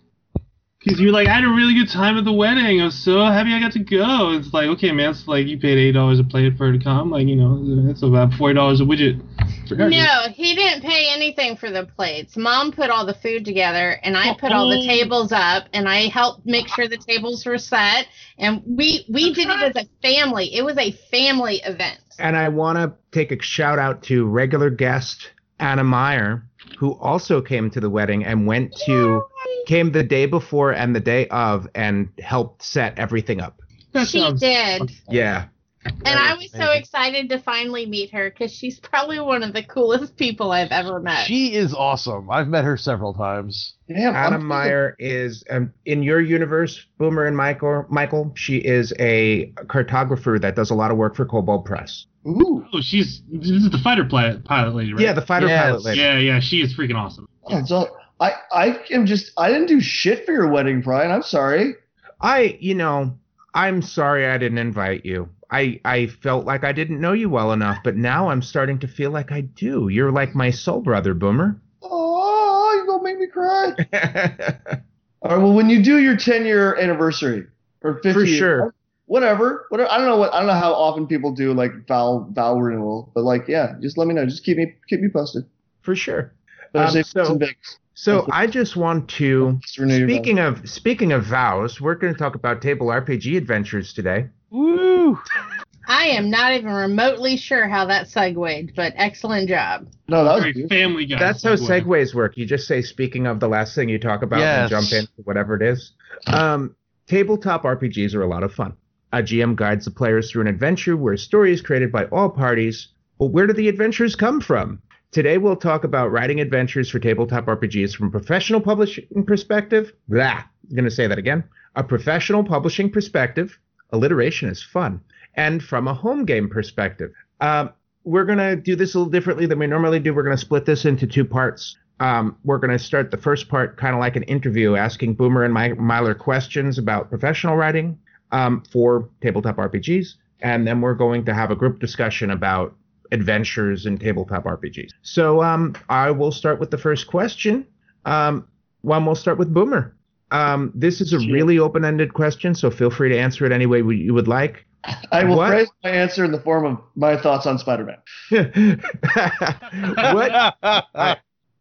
Because you're like, I had a really good time at the wedding. I was so happy I got to go. It's like, okay, man, it's like you paid eight dollars a plate for her to come. Like, you know, it's about forty dollars a widget. For. No, he didn't pay anything for the plates. Mom put all the food together, and I put all the Oh. tables up, and I helped make sure the tables were set. And we we did it as a family. It was a family event. And I want to take a shout out to regular guest Anna Meyer, who also came to the wedding and went to came the day before and the day of and helped set everything up. That she sounds- did, Yeah. And I was so excited to finally meet her because she's probably one of the coolest people I've ever met. She is awesome. I've met her several times. Damn, Anna I'm- Meyer is um, in your universe, Boomer and Michael. Michael, she is a cartographer that does a lot of work for Cobalt Press. Ooh. Oh, she's this is the fighter pilot, pilot lady, right? Yeah, the fighter Yes. pilot lady. yeah, yeah. She is freaking awesome. Oh, so I I am just I didn't do shit for your wedding, Brian. I'm sorry. I, you know, I'm sorry I didn't invite you. I I felt like I didn't know you well enough, but now I'm starting to feel like I do. You're like my soul brother, Boomer. Oh, you're gonna make me cry. All right. Well, when you do your 10 year anniversary or 50, For sure. whatever, whatever. I don't know what I don't know how often people do like vow vow renewal, but like yeah, just let me know. Just keep me keep me posted. For sure. Um, so-. So I just want to Just renew your vows. speaking of speaking of vows, we're going to talk about table RPG adventures today. Woo! I am not even remotely sure how that segued, but excellent job. No, that was Very family guy. That's how segues work. You just say speaking of the last thing you talk about Yes. and jump into whatever it is. Um, tabletop RPGs are a lot of fun. A GM guides the players through an adventure where a story is created by all parties. But where do the adventures come from? Today we'll talk about writing adventures for tabletop RPGs from a professional publishing perspective. Blah. I'm going to say that again. A professional publishing perspective. Alliteration is fun. And from a home game perspective. Um, we're going to do this a little differently than we normally do. We're going to split this into two parts. Um, we're going to start the first part kind of like an interview, asking Boomer and My- Myler questions about professional writing um, for tabletop RPGs. And then we're going to have a group discussion about adventures in tabletop RPGs. So um, I will start with the first question. Um, one, we'll start with Boomer. Um, this is a really open ended question, so feel free to answer it any way you would like. I will What? phrase my answer in the form of my thoughts on Spider-Man. what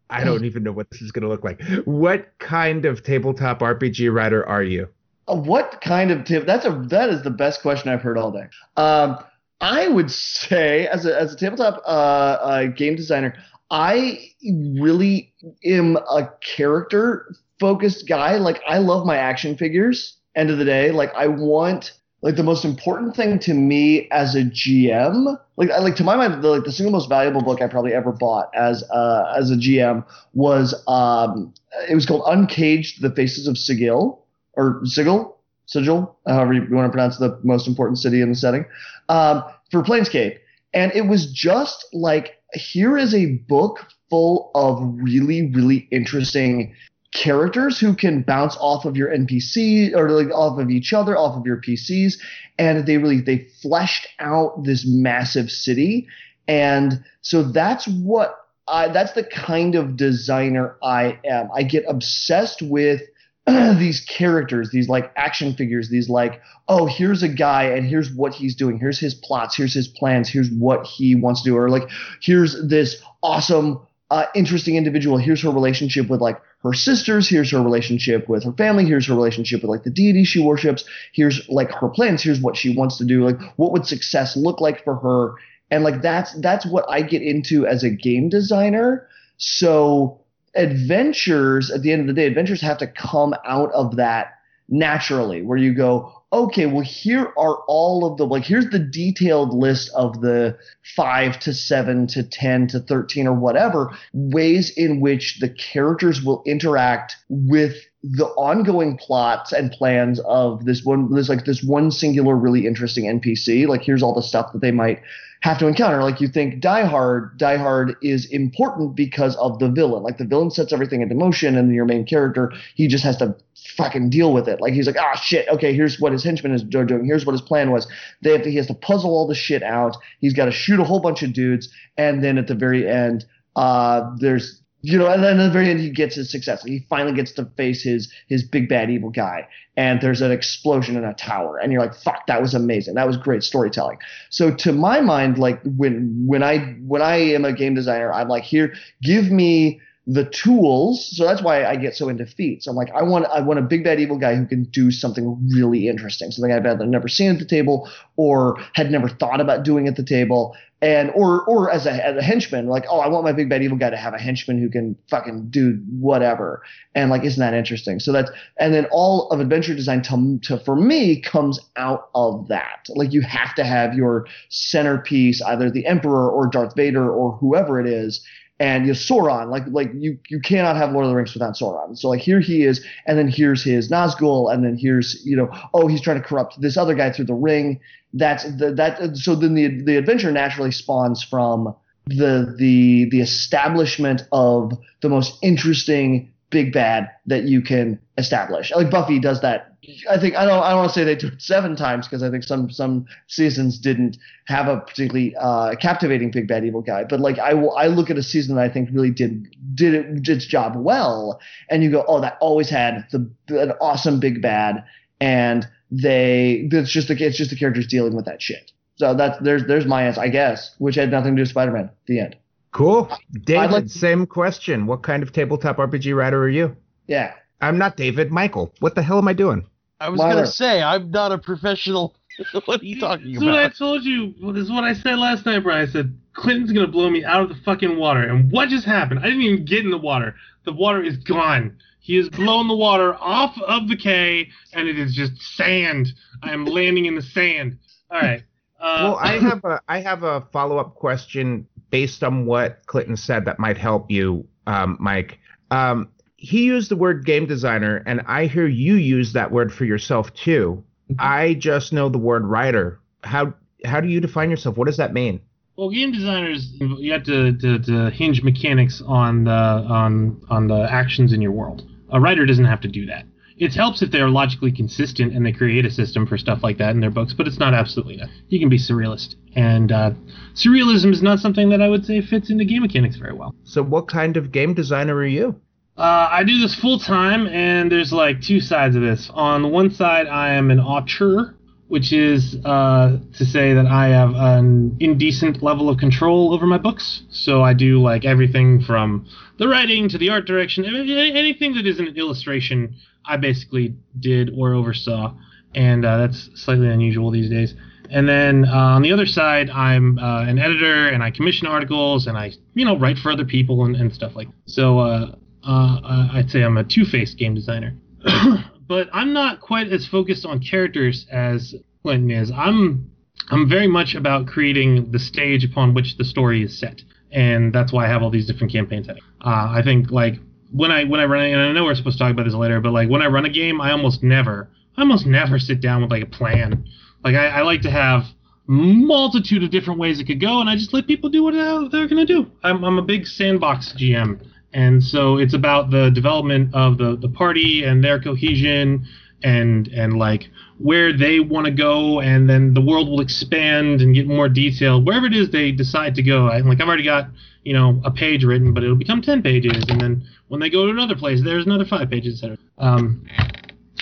I don't even know what this is going to look like. What kind of tabletop RPG writer are you? Uh, what kind of tip? That's a that is the best question I've heard all day. Um, I would say as a as a tabletop uh, uh, game designer, I really am a character focused guy. Like I love my action figures. End of the day, like I want like the most important thing to me as a GM, like I like to my mind, the, like the single most valuable book I probably ever bought as uh, as a GM was um, it was called Uncaged: The Faces of Sigil or Sigil, Sigil, however you want to pronounce the most important city in the setting, um, for Planescape, and it was just like here is a book full of really really interesting characters who can bounce off of your NPC or like off of each other, off of your PCs, and they really they fleshed out this massive city, and so that's what I that's the kind of designer I am. I get obsessed with these characters, these like action figures, these like, oh, here's a guy and here's what he's doing. Here's his plots. Here's his plans. Here's what he wants to do. Or like, here's this awesome, uh, interesting individual. Here's her relationship with like her sisters. Here's her relationship with her family. Here's her relationship with like the deity she worships. Here's like her plans. Here's what she wants to do. Like, what would success look like for her? And like, that's, that's what I get into as a game designer. So, adventures at the end of the day adventures have to come out of that naturally where you go okay well here are all of the like here's the detailed list of the 5 to 7 to 10 to 13 or whatever ways in which the characters will interact with the ongoing plots and plans of this one there's like this one singular really interesting npc like here's all the stuff that they might have to encounter. Like you think Die Hard, Die Hard is important because of the villain. Like the villain sets everything into motion, and your main character, he just has to fucking deal with it. Like he's like, ah, shit. Okay, here's what his henchman is doing. Here's what his plan was. They have to, he has to puzzle all the shit out. He's got to shoot a whole bunch of dudes, and then at the very end, uh, there's you know, and then at the very end he gets his success. He finally gets to face his his big bad evil guy, and there's an explosion in a tower, and you're like, "Fuck, that was amazing. That was great storytelling." So to my mind, like when when I when I am a game designer, I'm like, "Here, give me." the tools. So that's why I get so into feats. I'm like, I want I want a big bad evil guy who can do something really interesting, something I've either never seen at the table or had never thought about doing at the table. And or or as a, as a henchman, like, oh, I want my big bad evil guy to have a henchman who can fucking do whatever. And like, isn't that interesting? So that's and then all of adventure design to, to for me comes out of that. Like you have to have your centerpiece, either the Emperor or Darth Vader or whoever it is and you know, Sauron, like like you you cannot have Lord of the Rings without Sauron. So like here he is, and then here's his Nazgul, and then here's you know oh he's trying to corrupt this other guy through the ring. That's the, that so then the the adventure naturally spawns from the the the establishment of the most interesting big bad that you can establish. Like Buffy does that. I think I don't I don't want to say they do it seven times because I think some some seasons didn't have a particularly uh, captivating big bad evil guy. But like I will I look at a season that I think really did did it, did its job well, and you go oh that always had the an awesome big bad, and they it's just the it's just the characters dealing with that shit. So that's there's there's my answer I guess, which had nothing to do with Spider Man. The end. Cool. David, like- same question. What kind of tabletop RPG writer are you? Yeah. I'm not David. Michael. What the hell am I doing? I was Myler. gonna say I'm not a professional. what are you talking This is what I told you. This is what I said last night, Brian. I said Clinton's gonna blow me out of the fucking water. And what just happened? I didn't even get in the water. The water is gone. He has blown the water off of the K, and it is just sand. I am landing in the sand. All right. Uh, well, I have a I have a follow up question based on what Clinton said that might help you, um, Mike. Um, he used the word game designer, and I hear you use that word for yourself too. I just know the word writer. How how do you define yourself? What does that mean? Well, game designers, you have to, to, to hinge mechanics on the on on the actions in your world. A writer doesn't have to do that. It helps if they're logically consistent and they create a system for stuff like that in their books, but it's not absolutely. You can be surrealist, and uh, surrealism is not something that I would say fits into game mechanics very well. So, what kind of game designer are you? Uh, I do this full time, and there's like two sides of this. On one side, I am an auteur. which is uh, to say that I have an indecent level of control over my books. So I do like everything from the writing to the art direction, anything that is an illustration, I basically did or oversaw, and uh, that's slightly unusual these days. And then uh, on the other side, I'm uh, an editor and I commission articles and I, you know, write for other people and, and stuff like. That. So uh, uh, I'd say I'm a two-faced game designer. but I'm not quite as focused on characters as Clinton is. I'm I'm very much about creating the stage upon which the story is set, and that's why I have all these different campaigns. Uh, I think like when I when I run, and I know we're supposed to talk about this later, but like when I run a game, I almost never, I almost never sit down with like a plan like I, I like to have multitude of different ways it could go, and I just let people do what they're going to do. I'm, I'm a big sandbox GM, and so it's about the development of the, the party and their cohesion and and like where they want to go, and then the world will expand and get more detailed wherever it is they decide to go. I, like I've already got you know a page written, but it'll become ten pages, and then when they go to another place, there's another five pages, etc. Um,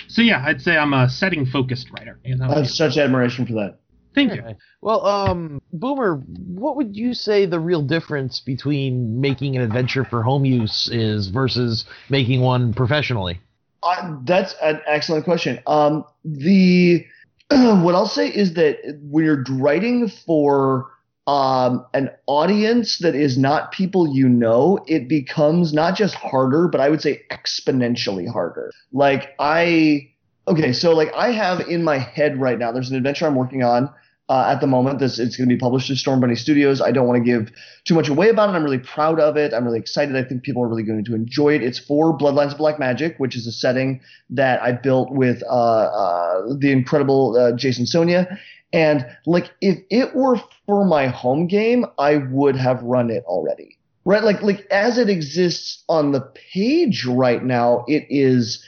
so yeah, I'd say I'm a setting focused writer. I have such admiration for that. Thank you. Okay. Well, um, Boomer, what would you say the real difference between making an adventure for home use is versus making one professionally? Uh, that's an excellent question. Um, the what I'll say is that when you're writing for um, an audience that is not people you know, it becomes not just harder, but I would say exponentially harder. Like I, okay, so like I have in my head right now, there's an adventure I'm working on. Uh, at the moment, this it's going to be published through Storm Bunny Studios. I don't want to give too much away about it. I'm really proud of it. I'm really excited. I think people are really going to enjoy it. It's for Bloodlines of Black Magic, which is a setting that I built with uh, uh, the incredible uh, Jason Sonia, and like if it were for my home game, I would have run it already. Right? Like like as it exists on the page right now, it is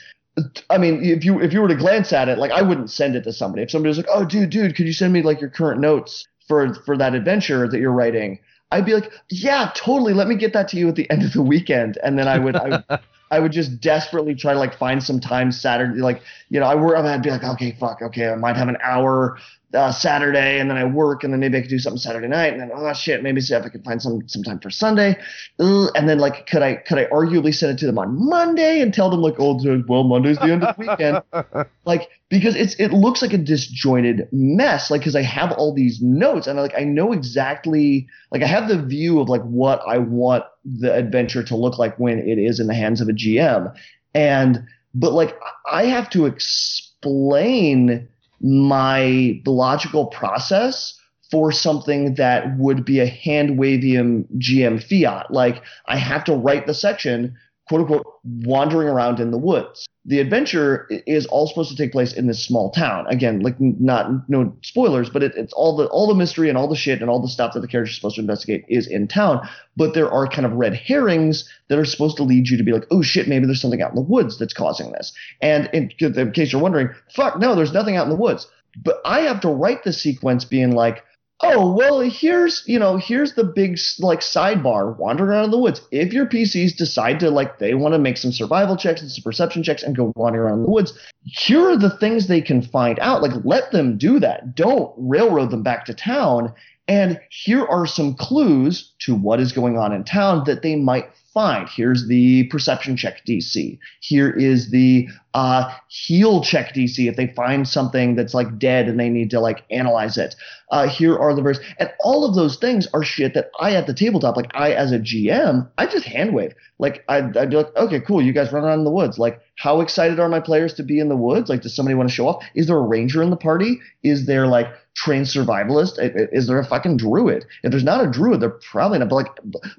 I mean, if you if you were to glance at it, like I wouldn't send it to somebody. If somebody was like, "Oh, dude, dude, could you send me like your current notes for for that adventure that you're writing?" I'd be like, "Yeah, totally. Let me get that to you at the end of the weekend." And then I would I would, I would just desperately try to like find some time Saturday, like you know, I work. I'd be like, "Okay, fuck, okay, I might have an hour uh, Saturday, and then I work, and then maybe I could do something Saturday night, and then oh shit, maybe see if I could find some some time for Sunday, Ugh, and then like could I could I arguably send it to them on Monday and tell them like oh well Monday's the end of the weekend, like because it's it looks like a disjointed mess, like because I have all these notes and I, like I know exactly like I have the view of like what I want the adventure to look like when it is in the hands of a GM, and but like I have to explain my logical process for something that would be a hand wavium GM fiat. Like I have to write the section, quote unquote, wandering around in the woods. The adventure is all supposed to take place in this small town. Again, like not no spoilers, but it, it's all the all the mystery and all the shit and all the stuff that the character is supposed to investigate is in town. But there are kind of red herrings that are supposed to lead you to be like, oh shit, maybe there's something out in the woods that's causing this. And in, in case you're wondering, fuck no, there's nothing out in the woods. But I have to write the sequence being like, oh well here's you know here's the big like sidebar wandering around in the woods. If your pcs decide to like they want to make some survival checks and some perception checks and go wandering around in the woods here are the things they can find out. Like let them do that. Don't railroad them back to town. And here are some clues to what is going on in town that they might find. Here's the perception check DC. Here is the uh, heal check DC if they find something that's like dead and they need to like analyze it. Uh, here are the verse, and all of those things are shit that I at the tabletop, like I as a GM, I just hand wave. Like I'd, I'd be like, okay, cool, you guys run around in the woods. Like, how excited are my players to be in the woods? Like, does somebody want to show off? Is there a ranger in the party? Is there like trained survivalist? Is there a fucking druid? If there's not a druid, they're probably not. But like,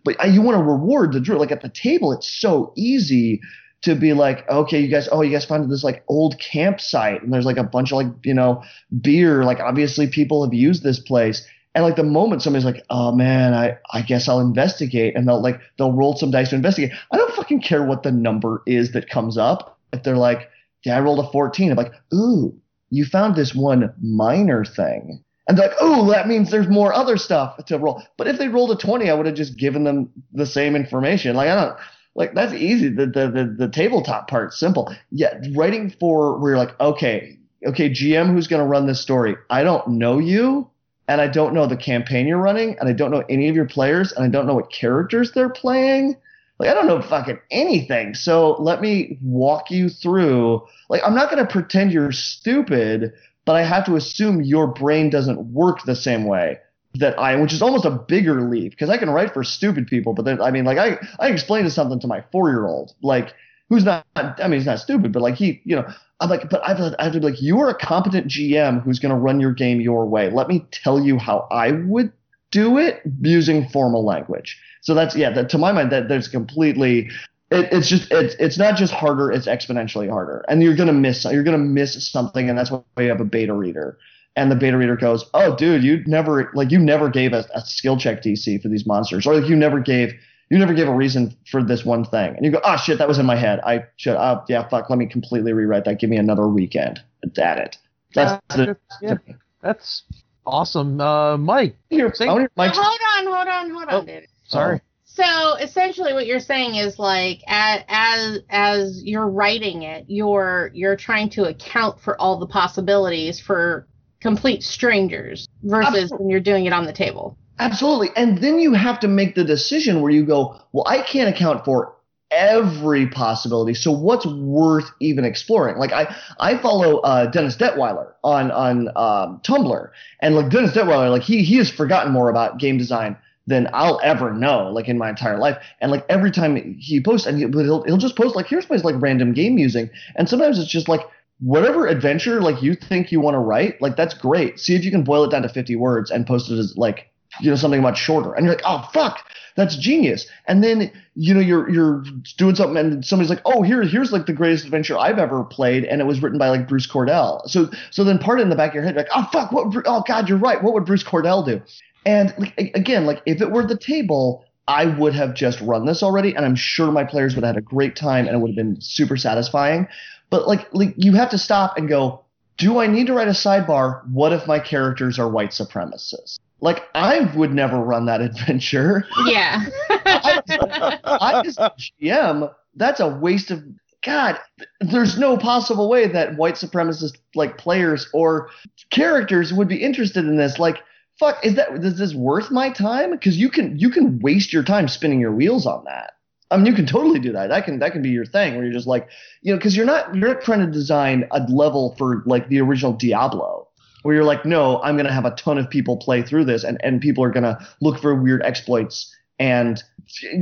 but you want to reward the druid. Like at the table, it's so easy to be like, okay, you guys, oh, you guys found this like old campsite, and there's like a bunch of like you know beer. Like obviously people have used this place. And like the moment somebody's like, oh man, I, I guess I'll investigate, and they'll like they'll roll some dice to investigate. I don't fucking care what the number is that comes up. If they're like, yeah, I rolled a 14, I'm like, ooh, you found this one minor thing. And they're like, oh, that means there's more other stuff to roll. But if they rolled a 20, I would have just given them the same information. Like, I don't, like, that's easy. The, the, the, the tabletop part's simple. Yeah, writing for where you're like, okay, okay, GM, who's going to run this story? I don't know you, and I don't know the campaign you're running, and I don't know any of your players, and I don't know what characters they're playing. Like, I don't know fucking anything. So let me walk you through. Like, I'm not going to pretend you're stupid, but I have to assume your brain doesn't work the same way that I, which is almost a bigger leap because I can write for stupid people, but then I mean, like I, I explained something to my four year old, like who's not, I mean, he's not stupid, but like he, you know, I'm like, but I have, to be like, you are a competent GM who's going to run your game your way. Let me tell you how I would do it using formal language. So that's yeah, that, to my mind, that there's completely. It, it's just it's it's not just harder; it's exponentially harder, and you're gonna miss you're gonna miss something, and that's why you have a beta reader and the beta reader goes, "Oh, dude, you never like you never gave a, a skill check DC for these monsters, or like you never gave you never gave a reason for this one thing." And you go, "Oh shit, that was in my head. I should. Oh yeah, fuck. Let me completely rewrite that. Give me another weekend at it." That's Yeah, the, yeah, that's awesome. Uh, Mike, Here, Say- I wanna hear Now, Mike's- hold on, hold on, hold on, Oh. Sorry. So essentially, what you're saying is like as as as you're writing it, you're you're trying to account for all the possibilities for complete strangers versus Absolutely. when you're doing it on the table. Absolutely. And then you have to make the decision where you go, well, I can't account for every possibility. So what's worth even exploring? Like I, I follow uh, Dennis Detwiller on on um, Tumblr, and like Dennis Detwiller, like he he has forgotten more about game design than I'll ever know, like in my entire life. And like every time he posts, and he, he'll he'll just post like here's my like random game musing, and sometimes it's just like whatever adventure like you think you want to write, like that's great. See if you can boil it down to 50 words and post it as like you know something much shorter. And you're like oh fuck that's genius. And then you know you're you're doing something and somebody's like oh here here's like the greatest adventure i've ever played and it was written by like bruce cordell. So so then part in the back of your head like oh fuck what oh god you're right what would bruce cordell do? And like, again like if it were the table i would have just run this already and i'm sure my players would have had a great time and it would have been super satisfying. But like like you have to stop and go do i need to write a sidebar? What if my characters are white supremacists like I would never run that adventure. Yeah. I as a GM, that's a waste of God. There's no possible way that white supremacist like players or characters would be interested in this. Like, fuck, is that is this worth my time? Because you can you can waste your time spinning your wheels on that. I mean, you can totally do that. That can that can be your thing where you're just like, you know, because you're not you're not trying to design a level for like the original Diablo where you're like, no, I'm going to have a ton of people play through this, and, and people are going to look for weird exploits. And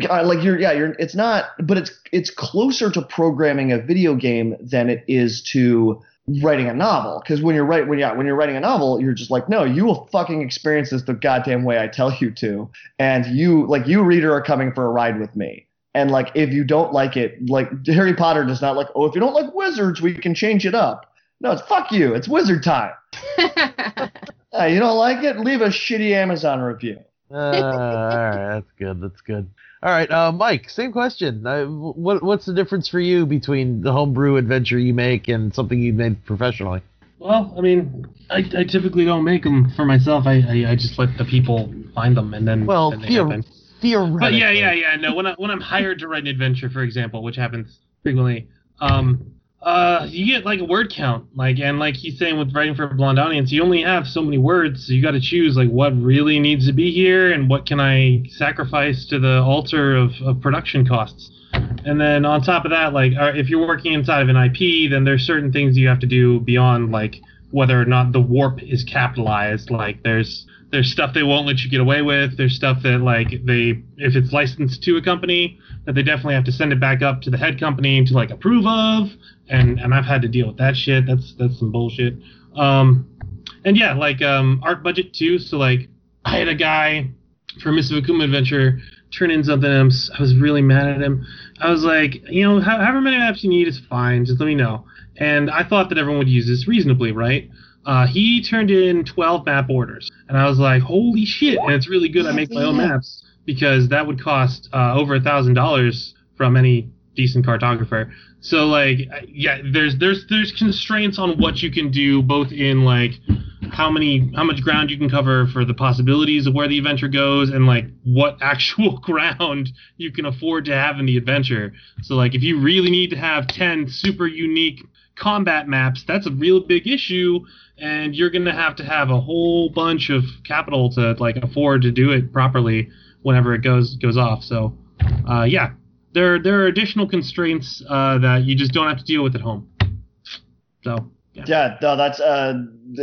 uh, like you're, yeah, you're. It's not, but it's it's closer to programming a video game than it is to writing a novel. Because when you're right, when yeah, when you're writing a novel, you're just like, no, you will fucking experience this the goddamn way I tell you to, and you like you reader are coming for a ride with me. And like if you don't like it, like Harry Potter does not like, oh, if you don't like wizards, we can change it up. No, it's fuck you. It's wizard time. Uh, you don't like it? Leave a shitty Amazon review. Uh, all right, that's good. That's good. All right, uh, Mike. Same question. Uh, what what's the difference for you between the homebrew adventure you make and something you made professionally? Well, I mean, I, I typically don't make them for myself. I, I, I just let the people find them, and then Well, then they theo- happen. theoretically. But yeah, yeah, yeah. No, when I when I'm hired to write an adventure, for example, which happens frequently, um, uh, you get like a word count, like and like he's saying with writing for a blonde audience, you only have so many words, so you got to choose like what really needs to be here and what can I sacrifice to the altar of, of production costs. And then on top of that, like if you're working inside of an IP, then there's certain things you have to do beyond like whether or not the warp is capitalized. Like there's there's stuff they won't let you get away with. There's stuff that like they if it's licensed to a company that they definitely have to send it back up to the head company to like approve of. And and I've had to deal with that shit. That's that's some bullshit. Um, and yeah, like um art budget too. So like I had a guy for Mists of Akuma Adventure turn in something. and I'm s- I was really mad at him. I was like, you know, however many maps you need is fine. Just let me know. And I thought that everyone would use this reasonably, right? Uh, he turned in 12 map orders, and I was like, holy shit! And it's really good. I make my own maps because that would cost uh, over a thousand dollars from any decent cartographer. So like, yeah, there's there's there's constraints on what you can do, both in like how many how much ground you can cover for the possibilities of where the adventure goes and like what actual ground you can afford to have in the adventure so like if you really need to have 10 super unique combat maps, that's a real big issue, and you're gonna have to have a whole bunch of capital to like afford to do it properly whenever it goes goes off. So, uh, yeah, there there are additional constraints uh, that you just don't have to deal with at home. So, yeah. Yeah, no, that's uh,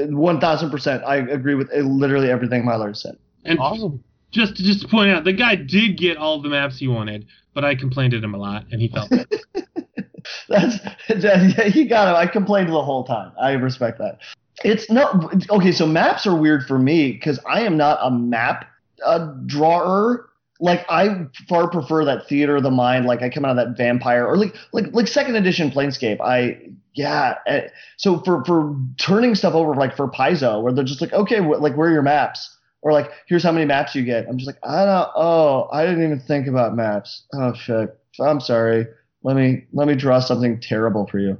one thousand percent. I agree with uh, literally everything Myler said. and Awesome. just to, just to point out, the guy did get all the maps he wanted, but I complained at him a lot, and he felt it. That's yeah, he got it. I complained the whole time. I respect that. It's not okay. So maps are weird for me because I am not a map uh, drawer. Like I far prefer that theater of the mind. Like I come out of that vampire or like like like second edition Planescape. I yeah. eh, So for for turning stuff over like for Paizo, where they're just like okay, wh- like where are your maps? Or like here's how many maps you get. I'm just like I don't. Oh, I didn't even think about maps. Oh shit. I'm sorry. Let me let me draw something terrible for you.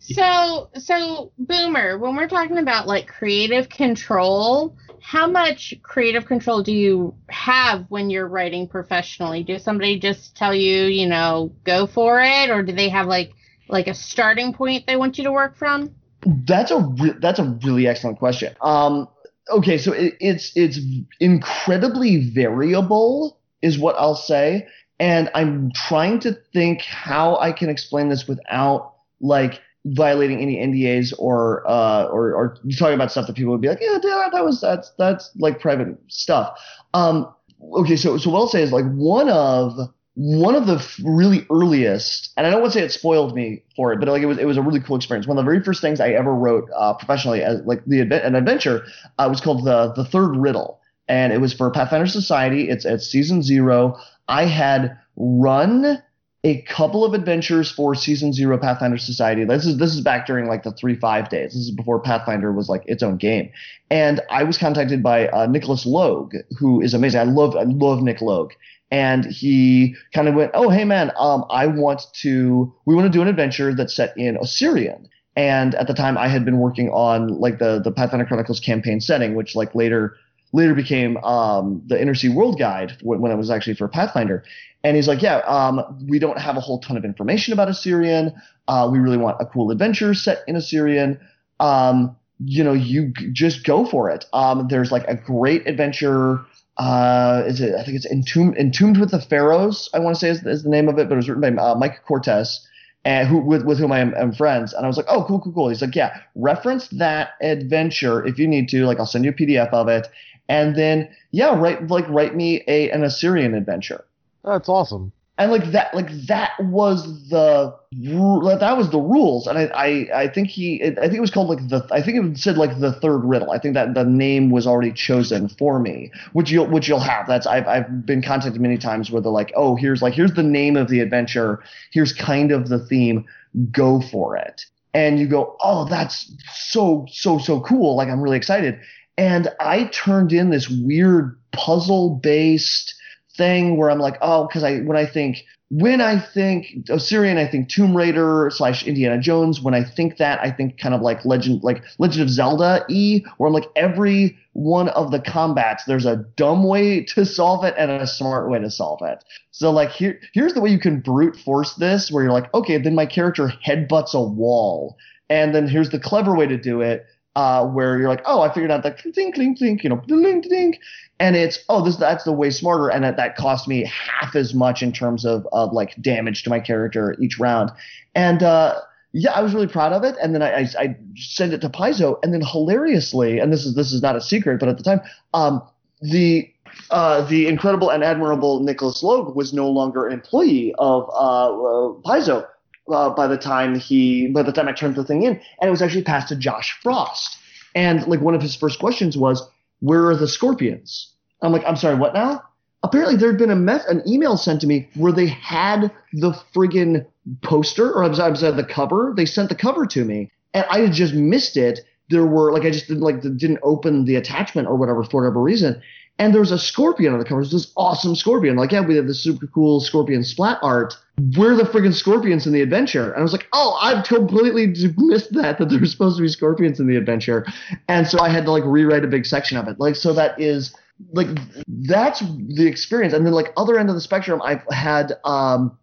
So, so Boomer, when we're talking about like creative control, how much creative control do you have when you're writing professionally? Do somebody just tell you, you know, go for it, or do they have like like a starting point they want you to work from? That's a re- that's a really excellent question. Um, okay, so it, it's it's incredibly variable, is what I'll say, and I'm trying to think how I can explain this without like violating any NDAs or uh or or talking about stuff that people would be like, yeah, that, was that's that's like private stuff. Um, okay, so so what I'll say is like one of one of the really earliest, and I don't want to say it spoiled me for it, but like it was it was a really cool experience. One of the very first things I ever wrote uh, professionally as like the an adventure uh, was called the the Third Riddle, and it was for Pathfinder Society. It's at season zero. I had run a couple of adventures for season zero Pathfinder Society. This is this is back during like the three five days. This is before Pathfinder was like its own game, and I was contacted by uh, Nicholas Logue, who is amazing. I love I love Nick Logue, and he kind of went, "Oh hey man, um, I want to we want to do an adventure that's set in Osirian." And at the time, I had been working on like the the Pathfinder Chronicles campaign setting, which like later later became um, the Inner Sea World Guide when, it was actually for Pathfinder. And he's like, yeah, um, we don't have a whole ton of information about Osirian. Uh, we really want a cool adventure set in Osirian. Um, you know, you just go for it. Um, there's like a great adventure. Uh, is it? I think it's entombed, entombed with the pharaohs. I want to say is, is the name of it, but it was written by uh, Mike Kortes, and who with, with whom I am, am friends. And I was like, oh, cool, cool, cool. He's like, yeah, reference that adventure if you need to. Like, I'll send you a PDF of it, and then yeah, write like write me a an Osirian adventure. That's awesome. and like that like that was the like, that was the rules. And I, I i think he i think it was called like the i think it said like the third riddle. I think that the name was already chosen for me which you'll which you'll have. That's i've, I've been contacted many times where they're like oh here's like here's the name of the adventure. Here's kind of the theme. Go for it. And you go oh that's so so so cool. Like i'm really excited and i turned in this weird puzzle based thing where I'm like, oh, because I when I think when I think oh, Osirian, I think Tomb Raider slash Indiana Jones. When I think that, I think kind of like Legend like Legend of Zelda E, where I'm like every one of the combats, there's a dumb way to solve it and a smart way to solve it. So like here here's the way you can brute force this, where you're like, okay, then my character headbutts a wall, and then here's the clever way to do it. Uh, where you're like, oh, I figured out that clink, clink, clink, you know, ding, ding, and it's oh this that's the way smarter. And that, that cost me half as much in terms of, of like damage to my character each round. And uh yeah i was really proud of it. And then i i, I sent it to paizo. And then hilariously and this is this is not a secret but at the time um the uh, the incredible and admirable Nicholas Logue was no longer an employee of uh, uh, Paizo uh, by the time he by the time I turned the thing in, and it was actually passed to Josh Frost. And like one of his first questions was, "Where are the scorpions?" I'm like, "I'm sorry, what now?" Apparently, there had been a meth- an email sent to me where they had the friggin' poster, or I'm sorry, I'm sorry, the cover. They sent the cover to me, and I had just missed it. There were like I just didn't like didn't open the attachment or whatever for whatever reason. And there's a scorpion on the cover. It's this awesome scorpion. Like, yeah, we have this super cool scorpion splat art. We're the friggin' scorpions in the adventure. And I was like, oh, I've completely missed that, that there's supposed to be scorpions in the adventure. And so I had to like rewrite a big section of it. Like, so that is like, that's the experience. And then like other end of the spectrum, I've had, um,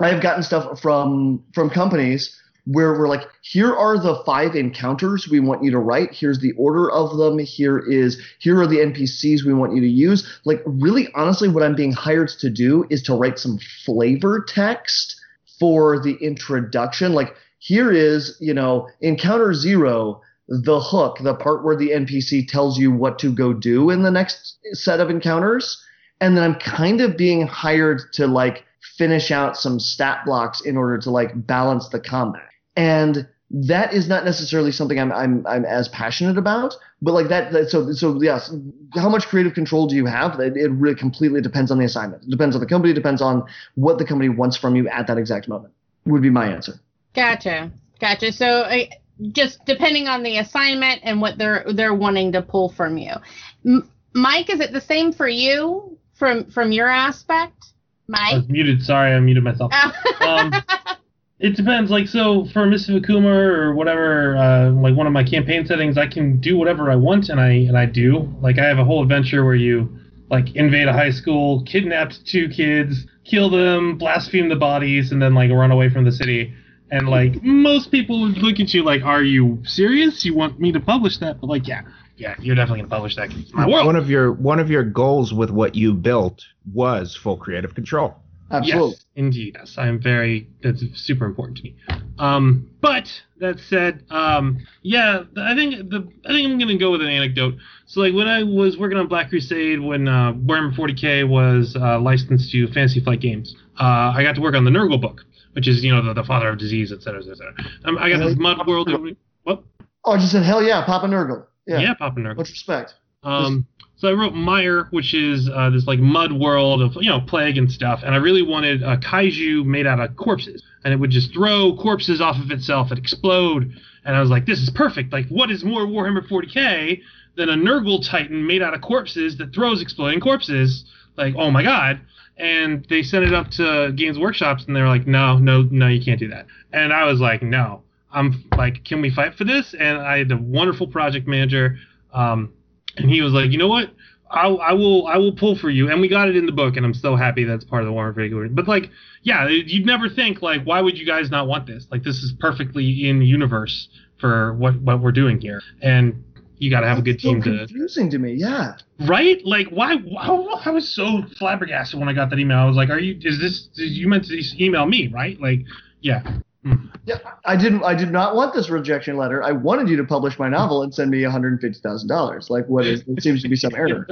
I've gotten stuff from, from companies where we're like, here are the five encounters we want you to write. Here's the order of them. Here is here are the NPCs we want you to use. Like really honestly, what I'm being hired to do is to write some flavor text for the introduction. Like here is, you know, encounter zero, the hook, the part where the NPC tells you what to go do in the next set of encounters. And then I'm kind of being hired to like finish out some stat blocks in order to like balance the combat. And that is not necessarily something I'm I'm I'm as passionate about, but like that, that so so yes, how much creative control do you have? It, it really completely depends on the assignment. It depends on the company. It depends on what the company wants from you at that exact moment. Would be my answer. Gotcha, gotcha. So uh, just depending on the assignment and what they're they're wanting to pull from you. M- Mike, is it the same for you from from your aspect? Mike? I was muted. Sorry, I muted myself. Um, It depends. Like, so for of Akuma or whatever, uh, like one of my campaign settings, I can do whatever I want, and I and I do. Like, I have a whole adventure where you like invade a high school, kidnap two kids, kill them, blaspheme the bodies, and then like run away from the city. And like most people would look at you like, "Are you serious? You want me to publish that?" But like, yeah, yeah, you're definitely gonna publish that. One of your one of your goals with what you built was full creative control. Absolutely. Yes, indeed. Yes, I'm very. That's super important to me. Um, but that said, um, yeah, I think the I think I'm gonna go with an anecdote. So like when I was working on Black Crusade, when uh, Warhammer 40k was uh, licensed to Fantasy Flight Games, uh, I got to work on the Nurgle book, which is you know the, the father of disease, et cetera, et cetera. Um, I got this mud world. What? Oh, I just said hell yeah, Papa Nurgle. Yeah. Yeah, Papa Nurgle. Much respect. Um, so I wrote Mire, which is uh, this like mud world of you know plague and stuff, and I really wanted a kaiju made out of corpses, and it would just throw corpses off of itself and explode. And I was like, this is perfect. Like, what is more Warhammer 40k than a Nurgle Titan made out of corpses that throws exploding corpses? Like, oh my god! And they sent it up to Games Workshops, and they were like, no, no, no, you can't do that. And I was like, no. I'm like, can we fight for this? And I had a wonderful project manager. Um, and he was like, you know what? I'll, I will I will pull for you, and we got it in the book, and I'm so happy that's part of the Warhammer Figure. But like, yeah, you'd never think like, why would you guys not want this? Like, this is perfectly in universe for what what we're doing here, and you got to have a good That's so team to confusing to me. Yeah. right. Like, why? why? I was so flabbergasted when I got that email. I was like, are you? Is this? Did you meant to email me, right? Like, yeah. Mm-hmm. Yeah, I didn't. I did not want this rejection letter. I wanted you to publish my novel and send me one hundred fifty thousand dollars. Like, what is? It seems to be some error.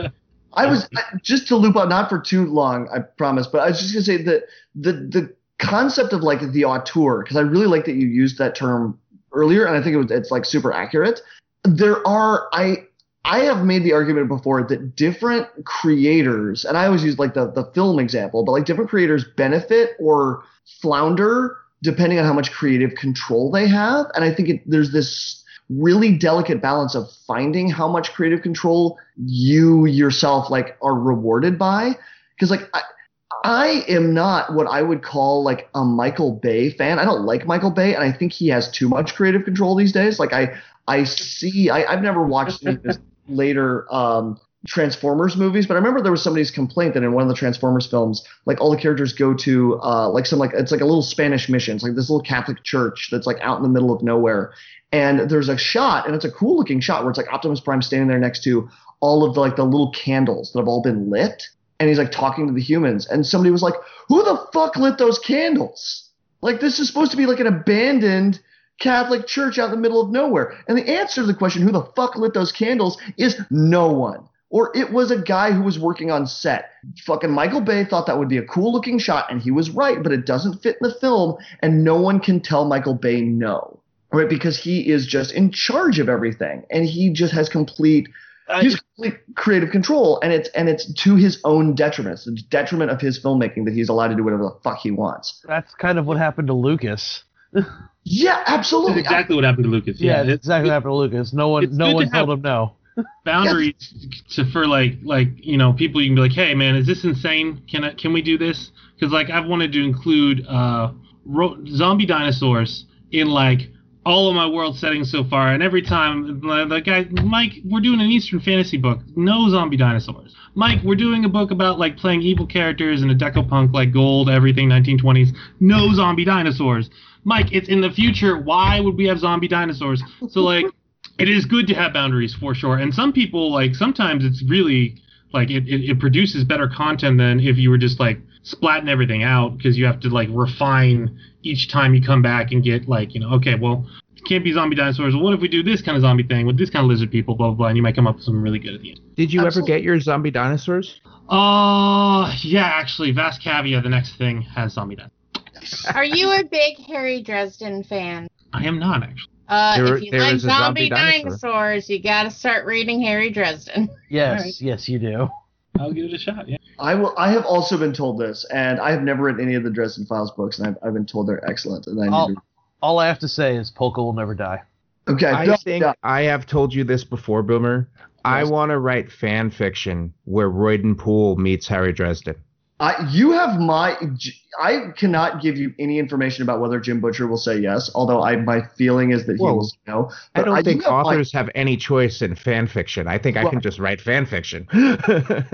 I was I, just to loop out, not for too long, I promise. But I was just gonna say that the the concept of like the auteur, because I really like that you used that term earlier, and I think it was it's like super accurate. There are I I have made the argument before that different creators, and I always use like the the film example, but like different creators benefit or flounder depending on how much creative control they have. And I think it, there's this really delicate balance of finding how much creative control you yourself like are rewarded by. Because like I, I am not what I would call like a Michael Bay fan. I don't like Michael Bay, and I think he has too much creative control these days. Like I, I see. I, I've never watched later um, Transformers movies, but I remember there was somebody's complaint that in one of the Transformers films, like all the characters go to uh, like some like it's like a little Spanish mission. It's like this little Catholic church that's like out in the middle of nowhere. And there's a shot, and it's a cool looking shot where it's like Optimus Prime standing there next to all of the like the little candles that have all been lit, and he's like talking to the humans. And somebody was like, "Who the fuck lit those candles? Like this is supposed to be like an abandoned." Catholic church out in the middle of nowhere. And the answer to the question, who the fuck lit those candles, is no one or it was a guy who was working on set. Fucking Michael Bay thought that would be a cool looking shot, and he was right, but it doesn't fit in the film, and no one can tell Michael Bay no, right? Because he is just in charge of everything, and he just has complete. I- He's complete creative control, and it's and it's to his own detriment. It's the detriment of his filmmaking that he's allowed to do whatever the fuck he wants. That's kind of what happened to Lucas. Yeah, absolutely. That's exactly what happened to Lucas. Yeah, Yeah, that's it's exactly what happened to Lucas. No one, no one to have- told him no. Boundaries to for like like you know people you can be like hey man is this insane can I, can we do this because like I've wanted to include uh ro- zombie dinosaurs in like all of my world settings so far, and every time the, guy, Mike, we're doing an Eastern fantasy book, no zombie dinosaurs. Mike, we're doing a book about like playing evil characters in a decopunk like gold, everything 1920s, no zombie dinosaurs. Mike, it's in the future. Why would we have zombie dinosaurs? So like, it is good to have boundaries for sure. And some people like sometimes it's really like it, it, it produces better content than if you were just like splatting everything out because you have to like refine each time you come back and get like you know okay well can't be zombie dinosaurs. Well, what if we do this kind of zombie thing with this kind of lizard people? Blah blah blah. And you might come up with something really good at the end. Did you Absolutely. ever get your zombie dinosaurs? Uh, yeah, actually, Vast Kaviya, the next thing has zombie dinosaurs. Are you a big Harry Dresden fan? I am not actually. Uh, There- if you like zombie zombie, dinosaur. dinosaurs, you got to start reading Harry Dresden. Yes, Alright. yes, you do. I'll give it a shot. Yeah. I will. I have also been told this, and I have never read any of the Dresden Files books, and I've, I've been told they're excellent. And I need All, to, all I have to say is Polka will never die. okay, I no, think yeah. I have told you this before, Boomer. I want to write fan fiction where Royden Poole meets Harry Dresden. I, you have my. I cannot give you any information about whether Jim Butcher will say yes. Although I, my feeling is that he Whoa. will say no. I don't do think have my- authors have any choice in fan fiction. I think I can just write fan fiction.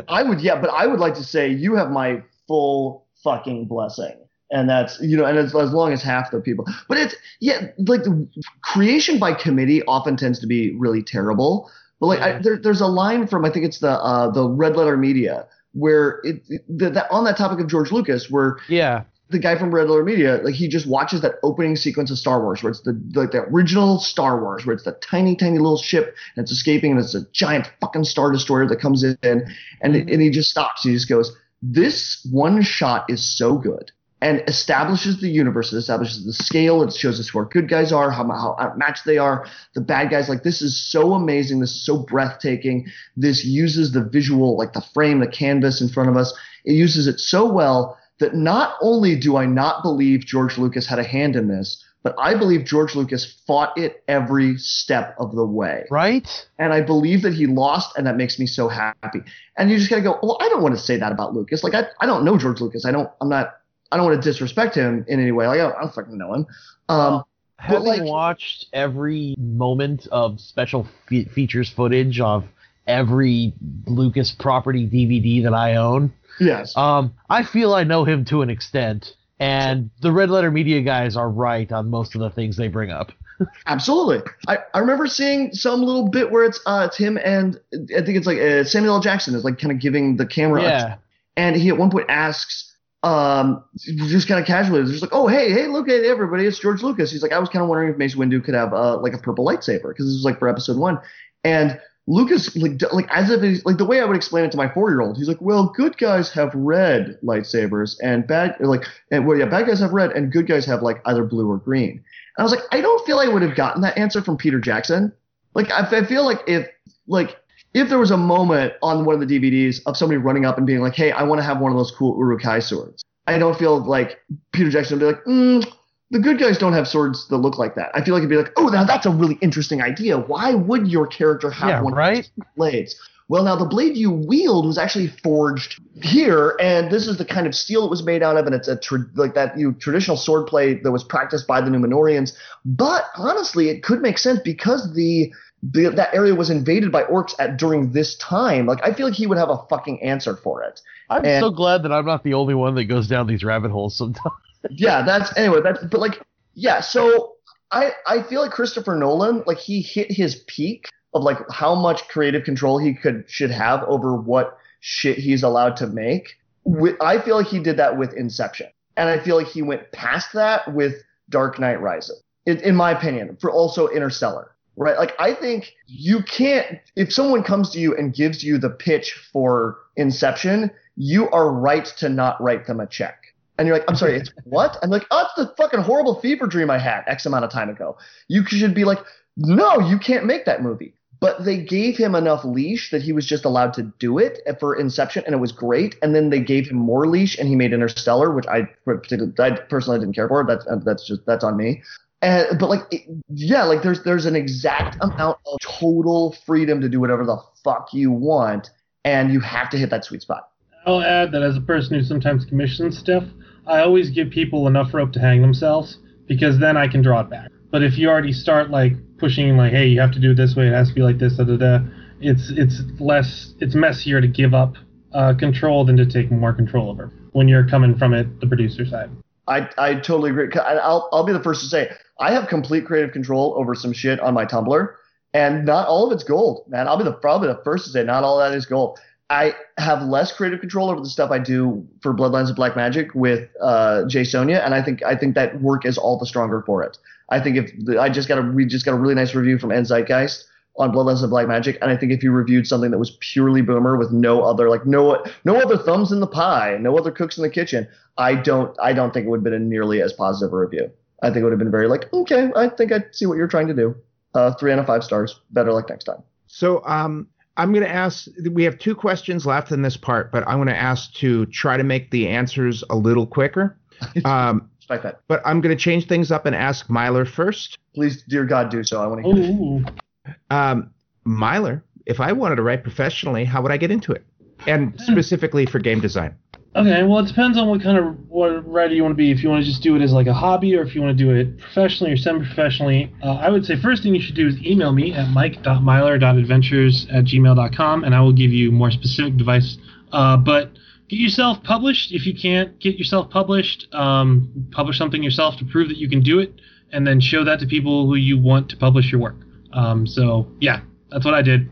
I would, yeah, but I would like to say you have my full fucking blessing. And that's, you know, and as, as long as half the people, but it's, yeah, like the creation by committee often tends to be really terrible. But like, I, there, there's a line from, I think it's the, uh, the red letter media where it, the, that on that topic of George Lucas, where Yeah, the guy from Red Letter Media, like he just watches that opening sequence of Star Wars, where it's the like the original Star Wars, where it's the tiny, tiny little ship and it's escaping, and it's a giant fucking star destroyer that comes in, and mm-hmm. and he just stops. He just goes, "This one shot is so good." And establishes the universe. It establishes the scale. It shows us who our good guys are, how, how outmatched they are. The bad guys, like this is so amazing. This is so breathtaking. This uses the visual, like the frame, the canvas in front of us. It uses it so well that not only do I not believe George Lucas had a hand in this, but I believe George Lucas fought it every step of the way. right? And I believe that he lost, and that makes me so happy. And you just gotta go, well, I don't want to say that about Lucas. Like I, I don't know George Lucas. I don't I'm not I don't want to disrespect him in any way. Like I don't, I don't fucking know him. Um Having like- watched every moment of special fe- features footage of every Lucas property DVD that I own, yes. um, I feel I know him to an extent, and the Red Letter Media guys are right on most of the things they bring up. Absolutely. I, I remember seeing some little bit where it's uh it's him and I think it's like uh, Samuel L. Jackson is like kind of giving the camera a Yeah, and he at one point asks um just kind of casually just like oh hey hey look at everybody it's george lucas. He's like i was kind of wondering if mace windu could have uh like a purple lightsaber because this was like for episode one. And lucas like like as if he's like the way i would explain it to my four year old he's like well good guys have red lightsabers and bad like and well yeah bad guys have red and good guys have like either blue or green. And i was like i don't feel i would have gotten that answer from peter jackson. Like i, I feel like if like if there was a moment on one of the DVDs of somebody running up and being like, "Hey, I want to have one of those cool Uruk-hai swords," I don't feel like Peter Jackson would be like, mm, "The good guys don't have swords that look like that." I feel like it'd be like, "Oh, now that's a really interesting idea. Why would your character have yeah, one right. of blades?" Well, now the blade you wield was actually forged here, and this is the kind of steel it was made out of, and it's a tra- like that you traditional sword play that was practiced by the Numenoreans. But honestly, it could make sense because the the, that area was invaded by orcs at during this time. Like I feel like he would have a fucking answer for it. I'm And- so glad that I'm not the only one that goes down these rabbit holes sometimes. Yeah, that's anyway. That's but like yeah. So I I feel like Christopher Nolan like he hit his peak of like how much creative control he could should have over what shit he's allowed to make. With, I feel like he did that with Inception, and I feel like he went past that with Dark Knight Rises. In, in my opinion, for also Interstellar. Right, like I think you can't. If someone comes to you and gives you the pitch for Inception, you are right to not write them a check. And you're like, I'm sorry, it's what? I'm like, oh, it's the fucking horrible fever dream I had X amount of time ago. You should be like, no, you can't make that movie. But they gave him enough leash that he was just allowed to do it for Inception, and it was great. And then they gave him more leash, and he made Interstellar, which I particularly, I personally didn't care for. That's that's just that's on me. And, but like, it, yeah, like there's there's an exact amount of total freedom to do whatever the fuck you want, and you have to hit that sweet spot. I'll add that as a person who sometimes commissions stuff, I always give people enough rope to hang themselves because then I can draw it back. But if you already start like pushing like, hey, you have to do it this way, it has to be like this, da da da, it's it's less it's messier to give up uh, control than to take more control over when you're coming from it the producer side. I, I totally agree. I'll, I'll be the first to say I have complete creative control over some shit on my Tumblr, and not all of it's gold, man. I'll be the probably the first to say not all that is gold. I have less creative control over the stuff I do for Bloodlines of Black Magic with uh, Jaye Sonia, and I think I think that work is all the stronger for it. I think if the, I just got a we just got a really nice review from Endzeitgeist on Bloodlines of Black Magic, and I think if you reviewed something that was purely boomer with no other like no no other thumbs in the pie, no other cooks in the kitchen, I don't I don't think it would have been a nearly as positive a review. I think it would have been very like okay, I think I see what you're trying to do. Uh, three out of five stars. Better luck next time. So um, I'm going to ask. We have two questions left in this part, but I'm going to ask to try to make the answers a little quicker. Um, Respect that. but I'm going to change things up and ask Myler first. Please, dear God, do so. I want to hear. Um, Myler, if I wanted to write professionally, how would I get into it? And specifically for game design. Okay, well, it depends on what kind of what writer you want to be. If you want to just do it as like a hobby, or if you want to do it professionally or semi-professionally, uh, I would say first thing you should do is email me at mike.myler.adventures at gmail.com, and I will give you more specific advice. Uh, but get yourself published. If you can't get yourself published, um, publish something yourself to prove that you can do it, and then show that to people who you want to publish your work. Um, so yeah, that's what I did.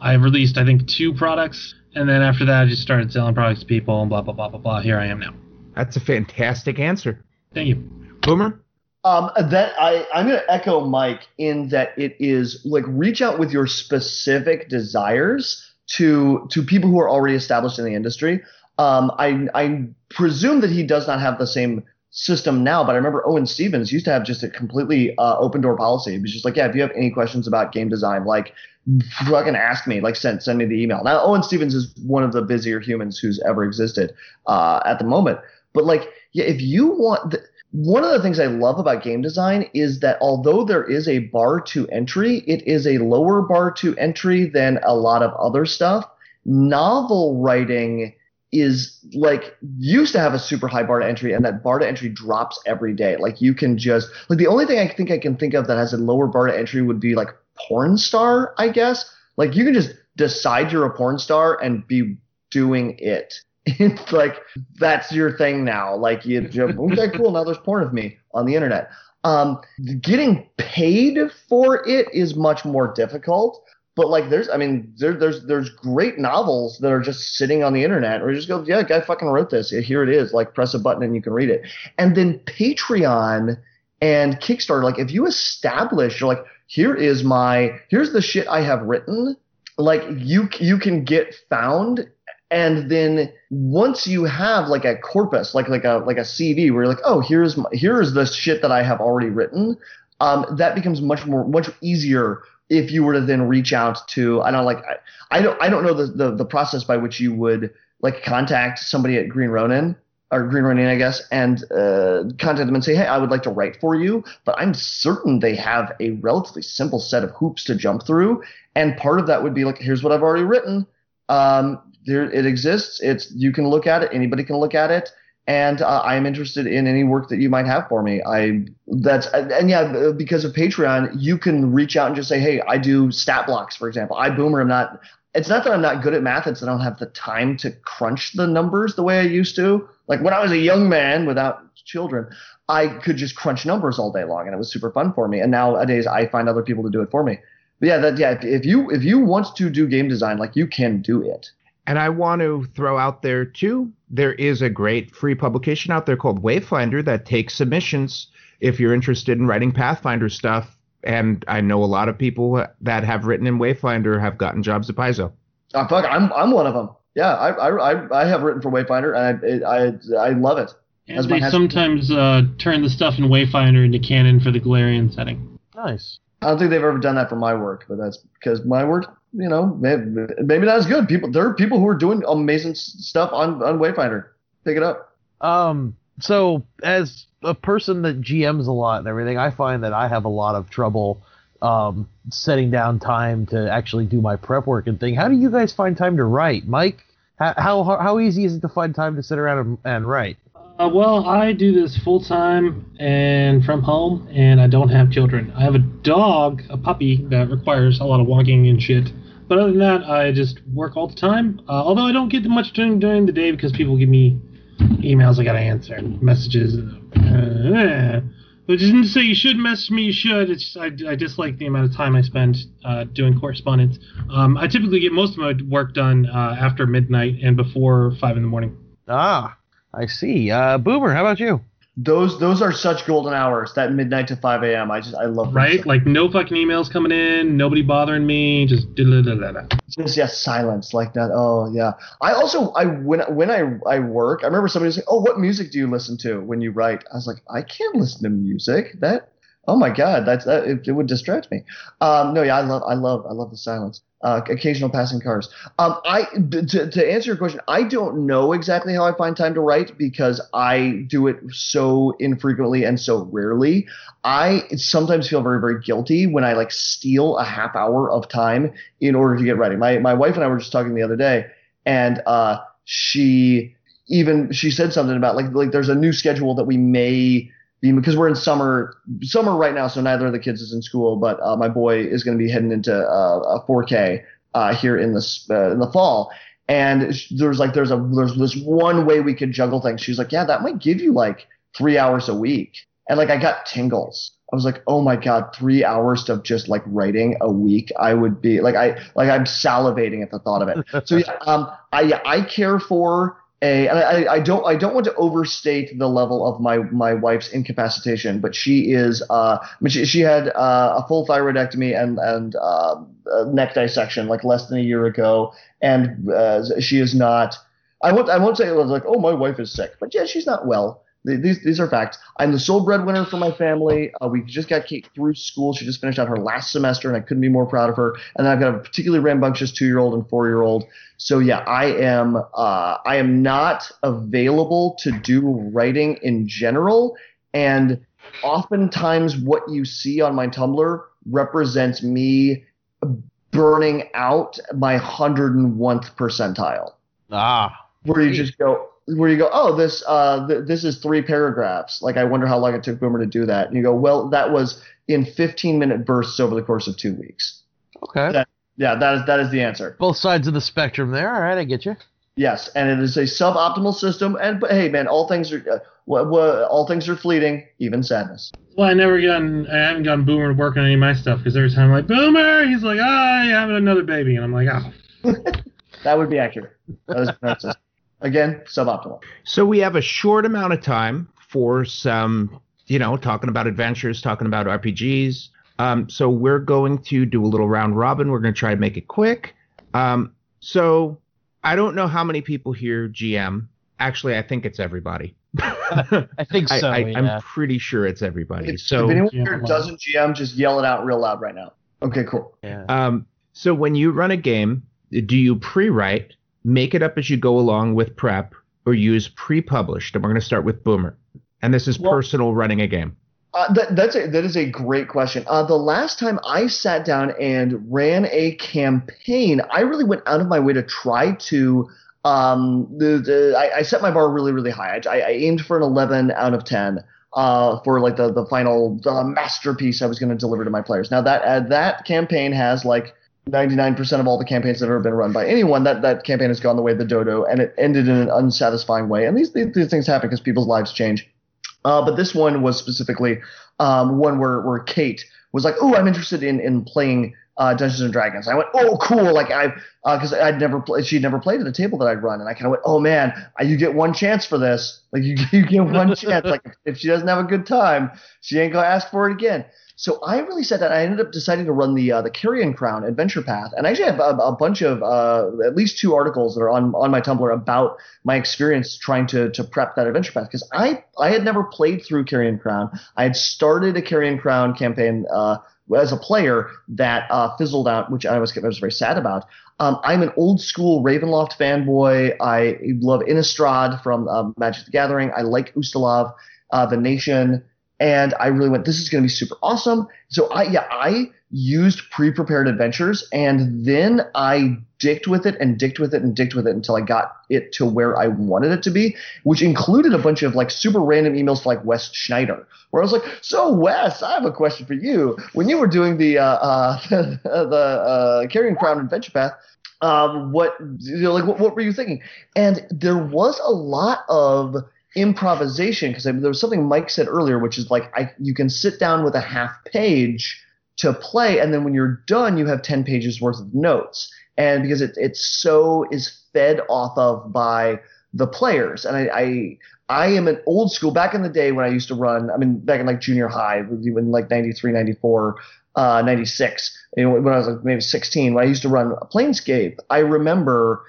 I released I think two products, and then after that I just started selling products to people and blah blah blah blah blah. Here I am now. That's a fantastic answer. Thank you. Boomer? Um, that I I'm going to echo Mike in that it is like reach out with your specific desires to to people who are already established in the industry. Um, I I presume that he does not have the same system now, but I remember Owen Stephens used to have just a completely uh, open door policy. He was just like, yeah, if you have any questions about game design, like fucking ask me, like send send me the email. Now Owen Stephens is one of the busier humans who's ever existed uh, at the moment, but like yeah, if you want. The, one of the things I love about game design is that although there is a bar to entry, it is a lower bar to entry than a lot of other stuff. Novel writing is like used to have a super high bar to entry and that bar to entry drops every day. Like you can just like the only thing I think I can think of that has a lower bar to entry would be like porn star, I guess. Like you can just decide you're a porn star and be doing it. It's like that's your thing now. Like you, okay, cool. Now there's porn of me on the internet. Um, getting paid for it is much more difficult. But like, there's, I mean, there, there's, there's great novels that are just sitting on the internet, or you just go, yeah, guy fucking wrote this. Here it is. Like, press a button and you can read it. And then Patreon and Kickstarter, like, if you establish, you're like, here is my, here's the shit I have written. Like, you, you can get found and then once you have like a corpus like like a like a cv where you're like oh here's my, here's the shit that i have already written um, that becomes much more much easier if you were to then reach out to i don't like i, I don't i don't know the, the the process by which you would like contact somebody at green ronin or green ronin i guess and uh, contact them and say hey i would like to write for you but i'm certain they have a relatively simple set of hoops to jump through and part of that would be like here's what i've already written um, there it exists. It's you can look at it. Anybody can look at it. And uh, I am interested in any work that you might have for me. I that's and yeah, because of Patreon, you can reach out and just say, hey, I do stat blocks, for example. I boomer. I'm not. It's not that I'm not good at math. It's that I don't have the time to crunch the numbers the way I used to. Like when I was a young man without children, I could just crunch numbers all day long, and it was super fun for me. And nowadays, I find other people to do it for me. But yeah, that yeah. If, if you if you want to do game design, like you can do it. And I want to throw out there too, there is a great free publication out there called Wayfinder that takes submissions if you're interested in writing Pathfinder stuff. And I know a lot of people that have written in Wayfinder have gotten jobs at Paizo. Oh, fuck, I'm I'm one of them. Yeah, I I I, I have written for Wayfinder and I I I love it. And they sometimes uh, turn the stuff in Wayfinder into canon for the Golarion setting. Nice. I don't think they've ever done that for my work, but that's because my work, you know, maybe, not as good. People, there are people who are doing amazing stuff on on Wayfinder. Pick it up. Um, so as a person that GMs a lot and everything, I find that I have a lot of trouble um, setting down time to actually do my prep work and thing. How do you guys find time to write, Mike? How how how easy is it to find time to sit around and, and write? Uh, well, I do this full time and from home, and I don't have children. I have a dog, a puppy, that requires a lot of walking and shit. But other than that, I just work all the time. Uh, although I don't get much done during the day because people give me emails I gotta answer and messages. Uh, which isn't to say you should message me. You should. It's just, I, I dislike the amount of time I spend uh, doing correspondence. Um, I typically get most of my work done uh, after midnight and before five in the morning. Ah, I see. Uh, Boomer, how about you? Those those are such golden hours. That midnight to 5 a.m. I just I love them. Right? Like no fucking emails coming in, nobody bothering me, just just yeah silence like that oh yeah i also i when when i i work i remember somebody was like oh what music do you listen to when you write i was like i can't listen to music that oh my god that's that it, it would distract me um no yeah i love i love i love the silence uh, occasional passing cars um i to, to answer your question i don't know exactly how i find time to write because i do it so infrequently and so rarely i sometimes feel very very guilty when i like steal a half hour of time in order to get ready. My my wife and I were just talking the other day, and uh, she even she said something about like like there's a new schedule that we may because we're in summer summer right now, so neither of the kids is in school, but uh, my boy is going to be heading into uh, a 4K uh, here in this uh, in the fall. And there's like there's a there's this one way we could juggle things. She's like, yeah, that might give you like three hours a week, and like I got tingles. I was like, oh my god, three hours of just like writing a week. I would be like, I like I'm salivating at the thought of it. So yeah, um, I I care for a, and I, I don't I don't want to overstate the level of my my wife's incapacitation, but she is uh, she, she had uh, a full thyroidectomy and and uh, neck dissection like less than a year ago, and uh, she is not. I won't I won't say it was like oh my wife is sick, but yeah, she's not well. Th- These, these are facts. I'm the sole breadwinner for my family. Uh, we just got Kate through school. She just finished out her last semester, and I couldn't be more proud of her. And then I've got a particularly rambunctious two year old and four year old. So yeah, I am uh, I am not available to do writing in general, and oftentimes what you see on my Tumblr represents me burning out my 101th percentile Ah, where you just go where you go oh this uh th- this is three paragraphs like i wonder how long it took boomer to do that and you go well that was in 15 minute bursts over the course of two weeks okay. That- yeah that is that is the answer Both sides of the spectrum there. All right, I get you. yes and it is a suboptimal system and but hey man all things are uh, wha- wha- all things are fleeting even sadness Well, I never gotten, I haven't gotten Boomer to work on any of my stuff because every time I'm like, Boomer, he's like, ah, you having another baby. And I'm like, oh. that would be accurate that is that's again suboptimal So we have a short amount of time for some, you know, talking about adventures, talking about RPGs. Um, so we're going to do a little round robin. We're going to try to make it quick. Um, so I don't know how many people here GM. Actually, I think it's everybody. I, I think so. I, yeah. I'm pretty sure it's everybody. if, so if anyone here doesn't gm just yell it out real loud right now okay cool yeah. Um, so when you run a game, do you pre-write, make it up as you go along with prep, or use pre-published? And we're going to start with Boomer. And this is Well- personal running a game. Uh, that, that's a, that is a great question. Uh, the last time I sat down and ran a campaign, I really went out of my way to try to. Um, the, the I, I set my bar really really high. I, I aimed for an 11 out of 10 uh, for like the the final the masterpiece I was going to deliver to my players. Now that uh, that campaign has like 99% of all the campaigns that have ever been run by anyone. That that campaign has gone the way of the dodo, and it ended in an unsatisfying way. And these these, these things happen because people's lives change. Uh, but this one was specifically um, one where, where Kate was like, "Oh, I'm interested in in playing uh, Dungeons and Dragons." I went, "Oh, cool!" Like I, because I'd never played, she'd never played at the table that I'd run, and I kind of went, "Oh man, uh, you get one chance for this. Like you, you get one chance. Like if she doesn't have a good time, she ain't gonna ask for it again." So I really said that. I ended up deciding to run the uh, the Carrion Crown Adventure Path, and I actually have a, a bunch of uh, at least two articles that are on on my Tumblr about my experience trying to to prep that adventure path because I I had never played through Carrion Crown. I had started a Carrion Crown campaign uh, as a player that uh, fizzled out, which I was I was very sad about. Um, I'm an old school Ravenloft fanboy. I love Innistrad from um, Magic the Gathering. I like Ustalav, uh, the Nation. And I really went, this is going to be super awesome. So I, yeah, I used pre-prepared adventures, and then I dicked with it and dicked with it and dicked with it until I got it to where I wanted it to be, which included a bunch of like super random emails to like Wes Schneider, where I was like, "So Wes, I have a question for you. When you were doing the uh, uh, the uh, Carrion Crown Adventure Path." Um, what you know, like what, what were you thinking? And there was a lot of improvisation because there was something Mike said earlier, which is like I you can sit down with a half page to play, and then when you're done, you have ten pages worth of notes. And because it it so is fed off of by the players, and I, I I am an old school. Back in the day when I used to run, I mean, back in like junior high, in like 93, 94, uh, 96, you know, when I was like maybe 16, when I used to run Planescape, I remember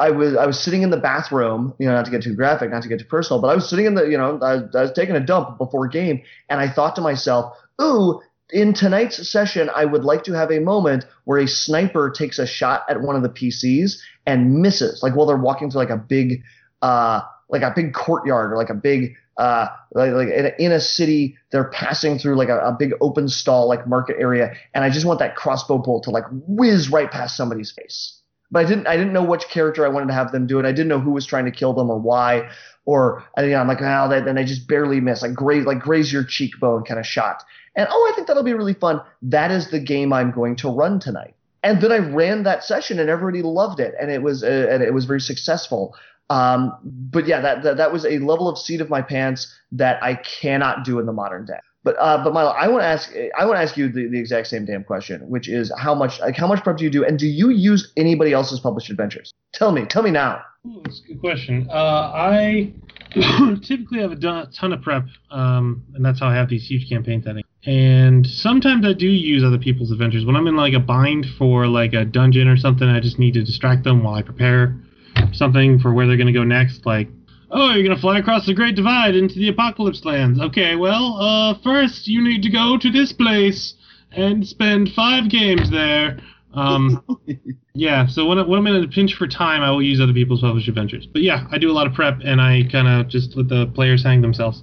I was I was sitting in the bathroom, you know, not to get too graphic, not to get too personal, but I was sitting in the, you know, I, I was taking a dump before game, and I thought to myself, ooh, in tonight's session, I would like to have a moment where a sniper takes a shot at one of the PCs and misses, like while they're walking through like a big, uh, like a big courtyard or like a big, uh, like, like in, a, in a city, they're passing through like a, a big open stall, like market area, and I just want that crossbow bolt to like whiz right past somebody's face. But I didn't, I didn't know which character I wanted to have them do it. I didn't know who was trying to kill them or why. Or you know, I'm like, oh, then I just barely miss, like graze, like graze your cheekbone kind of shot. And oh, I think that'll be really fun. That is the game I'm going to run tonight. And then I ran that session, and everybody loved it, and it was uh, and it was very successful. Um, but yeah, that, that that was a level of seat of my pants that I cannot do in the modern day. But uh, but Myler, I want to ask I want to ask you the, the exact same damn question, which is how much like how much prep do you do, and do you use anybody else's published adventures? Tell me, tell me now. Ooh, that's a good question. Uh, I typically have a ton of prep, um, and that's how I have these huge campaign settings. And sometimes I do use other people's adventures when I'm in like a bind for like a dungeon or something. I just need to distract them while I prepare something for where they're going to go next. Like, oh, you're going to fly across the Great Divide into the Apocalypse Lands. Okay, well, uh, first you need to go to this place and spend five games there. Um, yeah, so when, I, when I'm in a pinch for time, I will use other people's published adventures. But yeah, I do a lot of prep, and I kind of just let the players hang themselves.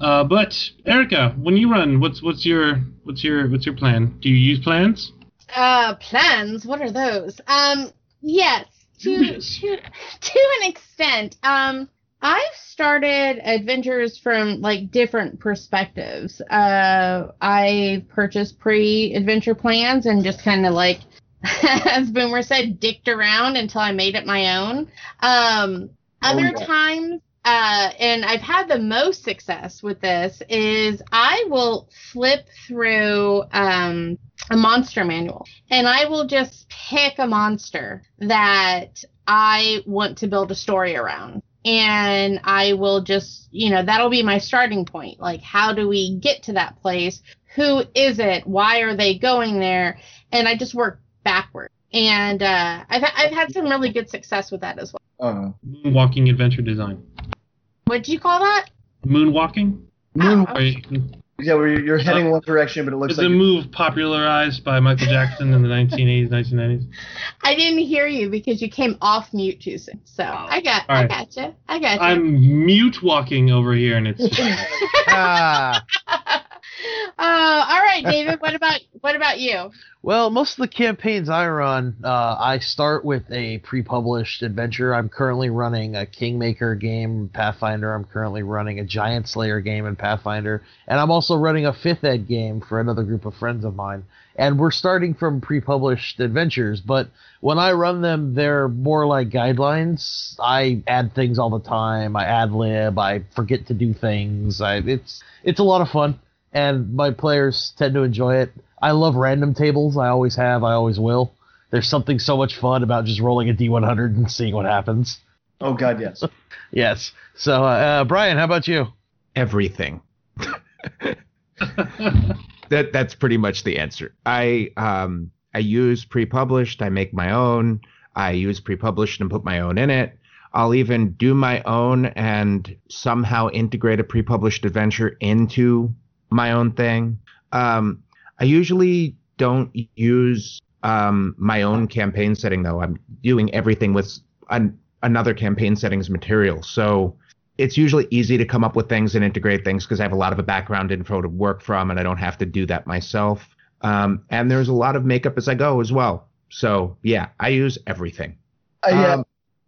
Uh, but Erica, when you run, what's what's your what's your what's your plan? Do you use plans? Uh, plans. What are those? Um, yes, to to to an extent. Um, I've started adventures from like different perspectives. Uh, I purchased pre-adventure plans and just kind of like, as Boomer said, dicked around until I made it my own. Um, Oh, other yeah. times, uh, and I've had the most success with this is I will flip through um, a monster manual and I will just pick a monster that I want to build a story around. And I will just, you know, that'll be my starting point. Like, how do we get to that place? Who is it? Why are they going there? And I just work backward. And uh, I've, I've had some really good success with that as well. Uh, Moonwalking adventure design. What'd you call that? Moonwalking? moon, Oh, Or you- yeah, where you're, you're heading one direction, but it looks It's like a move popularized by Michael Jackson in the 1980s, 1990s. I didn't hear you because you came off mute too soon. So I got, All I right. got you. I got you. I'm mute walking over here, and it's Ah, uh, all right, David. What about what about you? Well, most of the campaigns I run, uh, I start with a pre-published adventure. I'm currently running a Kingmaker game Pathfinder. I'm currently running a Giant Slayer game in Pathfinder, and I'm also running a fifth ed game for another group of friends of mine. And we're starting from pre-published adventures, but when I run them, they're more like guidelines. I add things all the time. I ad lib. I forget to do things. I, it's it's a lot of fun, and my players tend to enjoy it. I love random tables. I always have. I always will. There's something so much fun about just rolling a d100 and seeing what happens. oh god, yes. Yes. So, uh, uh, Brian, how about you? everything. that that's pretty much the answer. I um I use pre-published. I make my own. I use pre-published and put my own in it. I'll even do my own and somehow integrate a pre-published adventure into my own thing. Um, I usually don't use um, my own campaign setting though. I'm doing everything with an, another campaign settings material. So it's usually easy to come up with things and integrate things because I have a lot of a background info to work from, and I don't have to do that myself. Um, and there's a lot of makeup as I go as well. So yeah, I use everything. Uh, yeah, Um,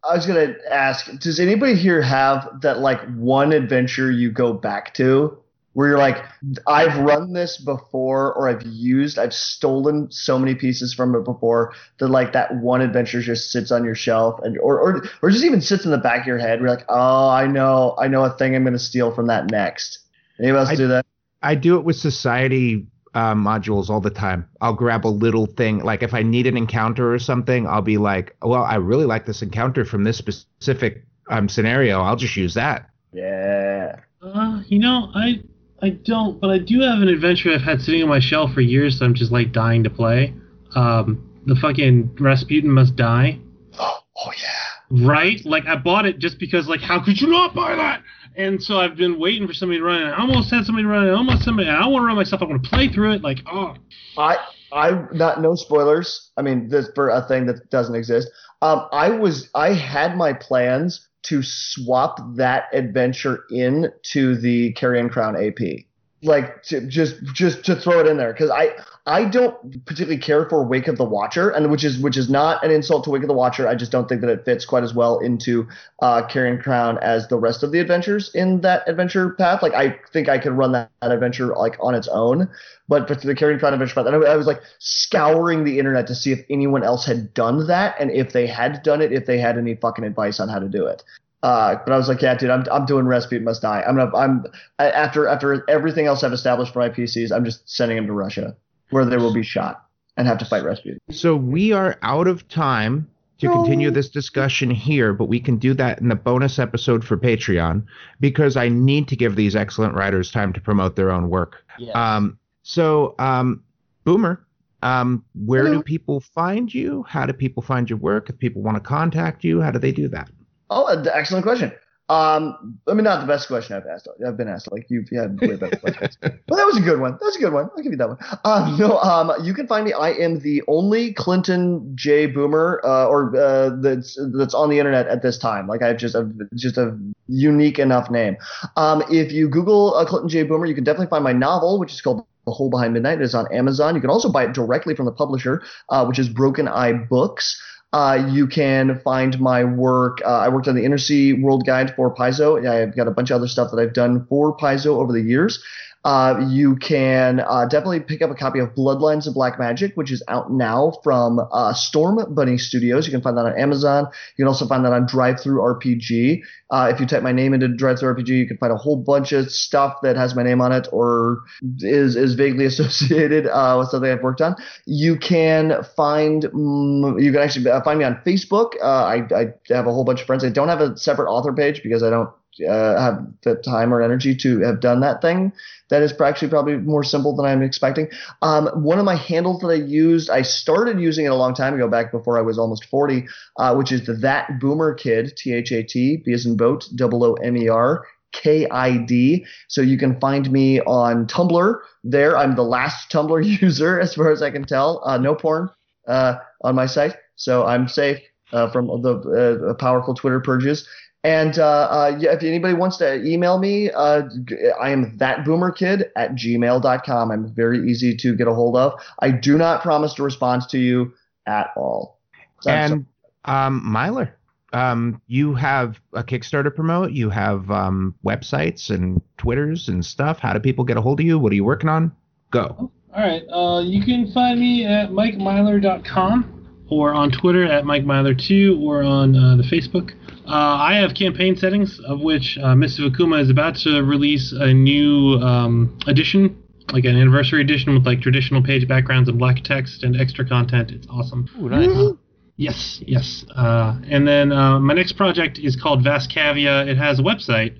I was gonna ask, does anybody here have that like one adventure you go back to where you're like, I've run this before, or I've used, I've stolen so many pieces from it before that like that one adventure just sits on your shelf and or or or just even sits in the back of your head. Where you're like, oh, I know, I know a thing I'm gonna steal from that next. Anybody else I- do that? I do it with society uh, modules all the time. I'll grab a little thing, like if I need an encounter or something, I'll be like, well, I really like this encounter from this specific um, scenario. I'll just use that. Yeah. Uh, you know, I I don't, but I do have an adventure I've had sitting on my shelf for years that I'm just like dying to play. Um, the fucking Rasputin Must Die. Oh yeah. Right? Like I bought it just because like how could you not buy that? And so I've been waiting for somebody to run it. I almost had somebody run it. I almost somebody. I want to run myself. I want to play through it. Like oh, I I not no spoilers. I mean, this for a thing that doesn't exist. Um, I was I had my plans to swap that adventure in to the Carrion Crown AP, like to, just just to throw it in there because I I don't particularly care for Wake of the Watcher, and which is which is not an insult to Wake of the Watcher. I just don't think that it fits quite as well into uh, Carrion Crown as the rest of the adventures in that adventure path. Like I think I could run that, that adventure like on its own, but for the Carrion Crown adventure path, I, I was like scouring the internet to see if anyone else had done that, and if they had done it, if they had any fucking advice on how to do it. Uh, but I was like, yeah, dude, I'm, I'm doing Rasputin Must Die. I'm gonna, I'm I- after after everything else I've established for my PCs, I'm just sending them to Russia, where they will be shot and have to fight Rasputin. So we are out of time to continue this discussion here, but we can do that in the bonus episode for Patreon because I need to give these excellent writers time to promote their own work. Yeah. Um, so, um, Boomer, um, where Hello. do people find you? How do people find your work? If people want to contact you, how do they do that? Oh, excellent question. Um, I mean, not the best question I've asked. I've been asked. Like you've had way better questions. But that was a good one. That was a good one. I'll give you that one. Um, no, um, you can find me. I am the only Clinton J Boomer, uh, or uh, that's that's on the internet at this time. Like I have just a just a unique enough name. Um, if you Google uh, Clinton J Boomer, you can definitely find my novel, which is called. The Hole Behind Midnight It is on Amazon. You can also buy it directly from the publisher, uh, which is Broken Eye Books. Uh, you can find my work. Uh, I worked on the Inner Sea World Guide for Paizo. I've got a bunch of other stuff that I've done for Paizo over the years. Uh, you can uh, definitely pick up a copy of Bloodlines of Black Magic, which is out now from uh, Storm Bunny Studios. You can find that on Amazon. You can also find that on DriveThruRPG. Uh, if you type my name into DriveThruRPG, you can find a whole bunch of stuff that has my name on it or is is vaguely associated uh, with something I've worked on. You can find you can actually uh, find me on Facebook. I, I have a whole bunch of friends. I don't have a separate author page because I don't uh, have the time or energy to have done that thing. That is actually probably more simple than I'm expecting. Um, one of my handles that I used, I started using it a long time ago, back before I was almost 40, uh, which is the That Boomer Kid, T H A T, B as in boat, double O M E R. K I D. So you can find me on Tumblr. There, I'm the last Tumblr user, as far as I can tell. Uh, no porn uh, on my site, so I'm safe uh, from the uh, powerful Twitter purges. And uh, uh, yeah, if anybody wants to email me, uh, g- I am thatboomerkid at gmail.com. I'm very easy to get a hold of. I do not promise to respond to you at all. So I'm and um, Myler, um, you have a Kickstarter promote. You have um, websites and Twitters and stuff. How do people get a hold of you? What are you working on? Go. All right. Uh, you can find me at mikemyler.com or on Twitter at mikemyler2 or on uh, the Facebook. Uh, I have campaign settings, of which uh, Mists of Akuma is about to release a new um, edition, like an anniversary edition with like traditional page backgrounds and black text and extra content. It's awesome. Ooh, nice. Yes, yes. Uh, and then uh, my next project is called Vast Kaviya. It has a website,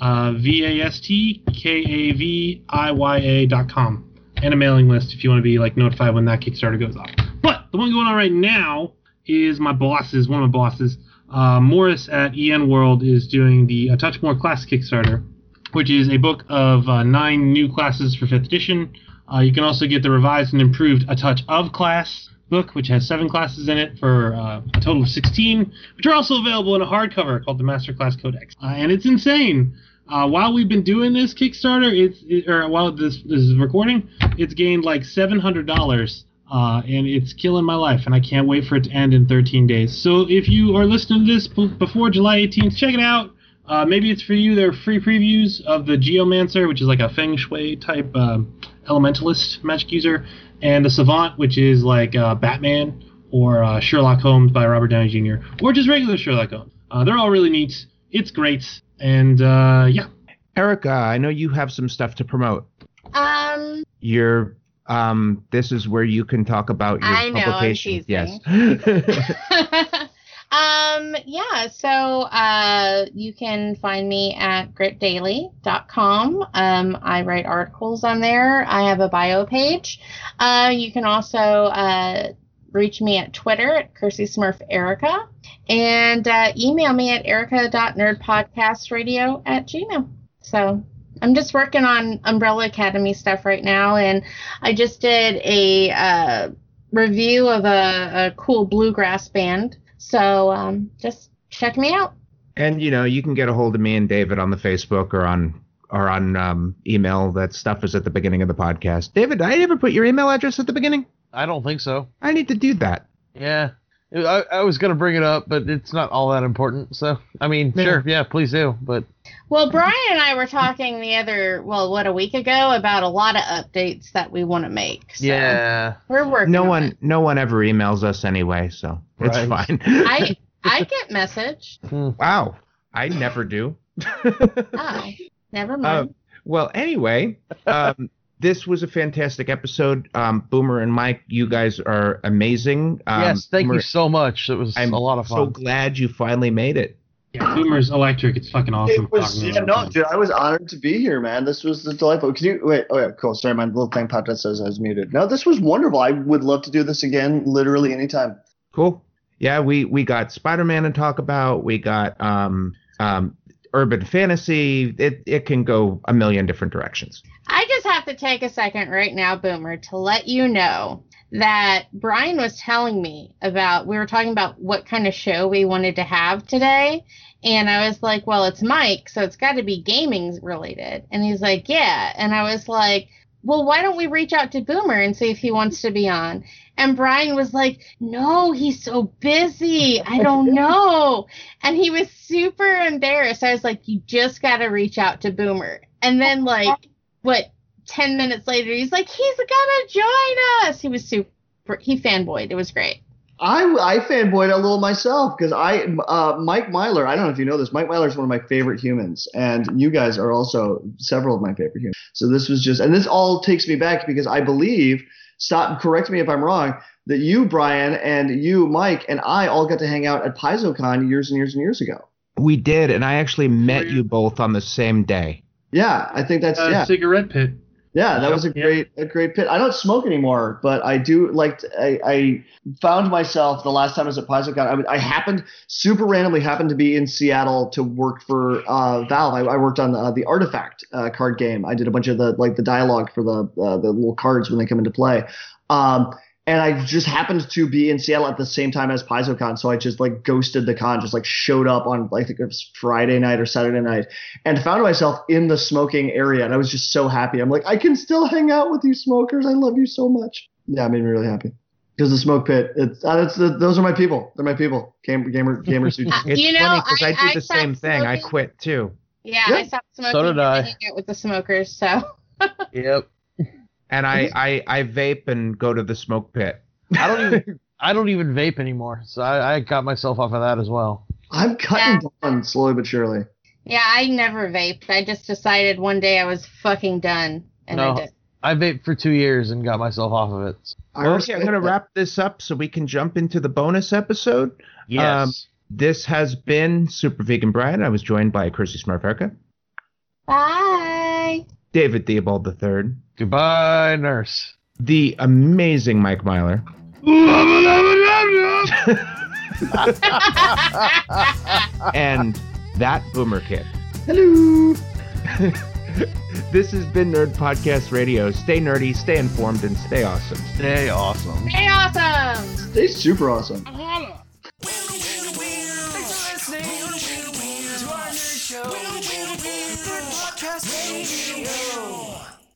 uh, V-A-S-T-K-A-V-I-Y-A dot com, and a mailing list if you want to be like notified when that Kickstarter goes off. But the one going on right now is my bosses, one of my bosses, uh, Morris at EN World is doing the A Touch More Class Kickstarter, which is a book of uh, nine new classes for 5th edition. Uh, you can also get the revised and improved A Touch of Class book, which has seven classes in it for uh, a total of 16, which are also available in a hardcover called the Master Class Codex. Uh, and it's insane. Uh, while we've been doing this Kickstarter, it's it, or while this this is recording, it's gained like seven hundred dollars, uh, and it's killing my life. And I can't wait for it to end in 13 days. So if you are listening to this b- before July 18th, check it out. Uh, maybe it's for you. There are free previews of the Geomancer, which is like a Feng Shui type um, elementalist magic user, and the Savant, which is like uh, Batman or uh, Sherlock Holmes by Robert Downey Jr. or just regular Sherlock Holmes. Uh, they're all really neat. It's great, and uh, yeah, Erica, I know you have some stuff to promote. Um, Your um, this is where you can talk about your I know, publication. Yes. um, yeah, so uh, you can find me at gritdaily.com. Um, I write articles on there. I have a bio page. Uh, you can also uh, reach me at Twitter at Kersey Smurf Erica and uh, email me at erica.nerdpodcastradio at gmail. So I'm just working on Umbrella Academy stuff right now, and I just did a uh, review of a, a cool bluegrass band. So um, just check me out. and you know, you can get a hold of me and David on the Facebook or on or on um, email. That stuff is at the beginning of the podcast. David, did I ever put your email address at the beginning? I don't think so. I need to do that. Yeah. I, I was gonna bring it up, but it's not all that important. So I mean, Yeah. sure, yeah, please do. But Well, Brian and I were talking the other, well, what, a week ago about a lot of updates that we want to make. So yeah, We're working No on one, it. no one ever emails us anyway, so it's fine. I, I get message. wow, I never do. Oh, never mind. Well, anyway, um, this was a fantastic episode. Um, Boomer and Mike, you guys are amazing. Um, yes, thank Boomer, you so much. It was I'm a lot of fun. so glad you finally made it. yeah, Boomer's electric. It's fucking awesome. It was yeah, no, him. dude. I was honored to be here, man. This was delightful. Can you wait? Oh yeah, cool. Sorry, my little thing popped up says I was muted. No, this was wonderful. I would love to do this again, literally anytime. Cool. Yeah, we we got Spider-Man to talk about. We got um um urban fantasy. It it can go a million different directions. I just have to take a second right now, Boomer, to let you know that Brian was telling me about, we were talking about what kind of show we wanted to have today. And I was like, well, it's Mike, so it's got to be gaming related. And he's like, yeah. And I was like, well, why don't we reach out to Boomer and see if he wants to be on? And Brian was like, no, he's so busy. I don't know. And he was super embarrassed. I was like, you just got to reach out to Boomer. And then, like, what, 10 minutes later, he's like, he's gonna join us. He was super, he fanboyed. It was great. I I fanboyed a little myself because I uh, Mike Myler. I don't know if you know this. Mike Myler is one of my favorite humans, and you guys are also several of my favorite humans. So this was just, and this all takes me back because I believe. Stop. Correct me if I'm wrong. That you, Brian, and you, Mike, and I all got to hang out at PaizoCon years and years and years ago. We did, and I actually met you both on the same day. Yeah, I think that's Uh, yeah. Cigarette pit. Yeah, that Yep. was a Yep. great a great pit. I don't smoke anymore, but I do like I, I found myself the last time I was at PaizoCon. I, I happened super randomly happened to be in Seattle to work for uh, Valve. I, I worked on uh, the Artifact uh, card game. I did a bunch of the like the dialogue for the uh, the little cards when they come into play. Um, and I just happened to be in Seattle at the same time as PaizoCon, so I just like ghosted the con, just like showed up on like I think it was Friday night or Saturday night, and found myself in the smoking area, and I was just so happy. I'm like, I can still hang out with you smokers. I love you so much. Yeah, it made me really happy. Because the smoke pit, it's, uh, it's the, those are my people. They're my people. Gamer, gamer, gamers who Uh, It's You know, funny because I, I- do I the stopped same thing. I quit too, Yeah, Yeah. I stopped smoking. So did and I. hanging out with the smokers. So Yep. And I I, I vape and go to the smoke pit. I don't even I don't even vape anymore, so I, I got myself off of that as well. I'm cutting down slowly but surely. yeah, I never vaped. I just decided one day I was fucking done, and No. I did. I vaped for two years and got myself off of it. I Okay, I'm going to that. wrap this up so we can jump into the bonus episode. Yes. Um, This has been Super Vegan Brian. I was joined by Kersey Smurferica, Bye. David Theobald III, Goodbye, nurse. the amazing Mike Myler, and that Boomer Kid. Hello. this has been Nerd Podcast Radio. Stay nerdy, stay informed, and stay awesome. Stay awesome. Hey, awesome! Stay super awesome. Thanks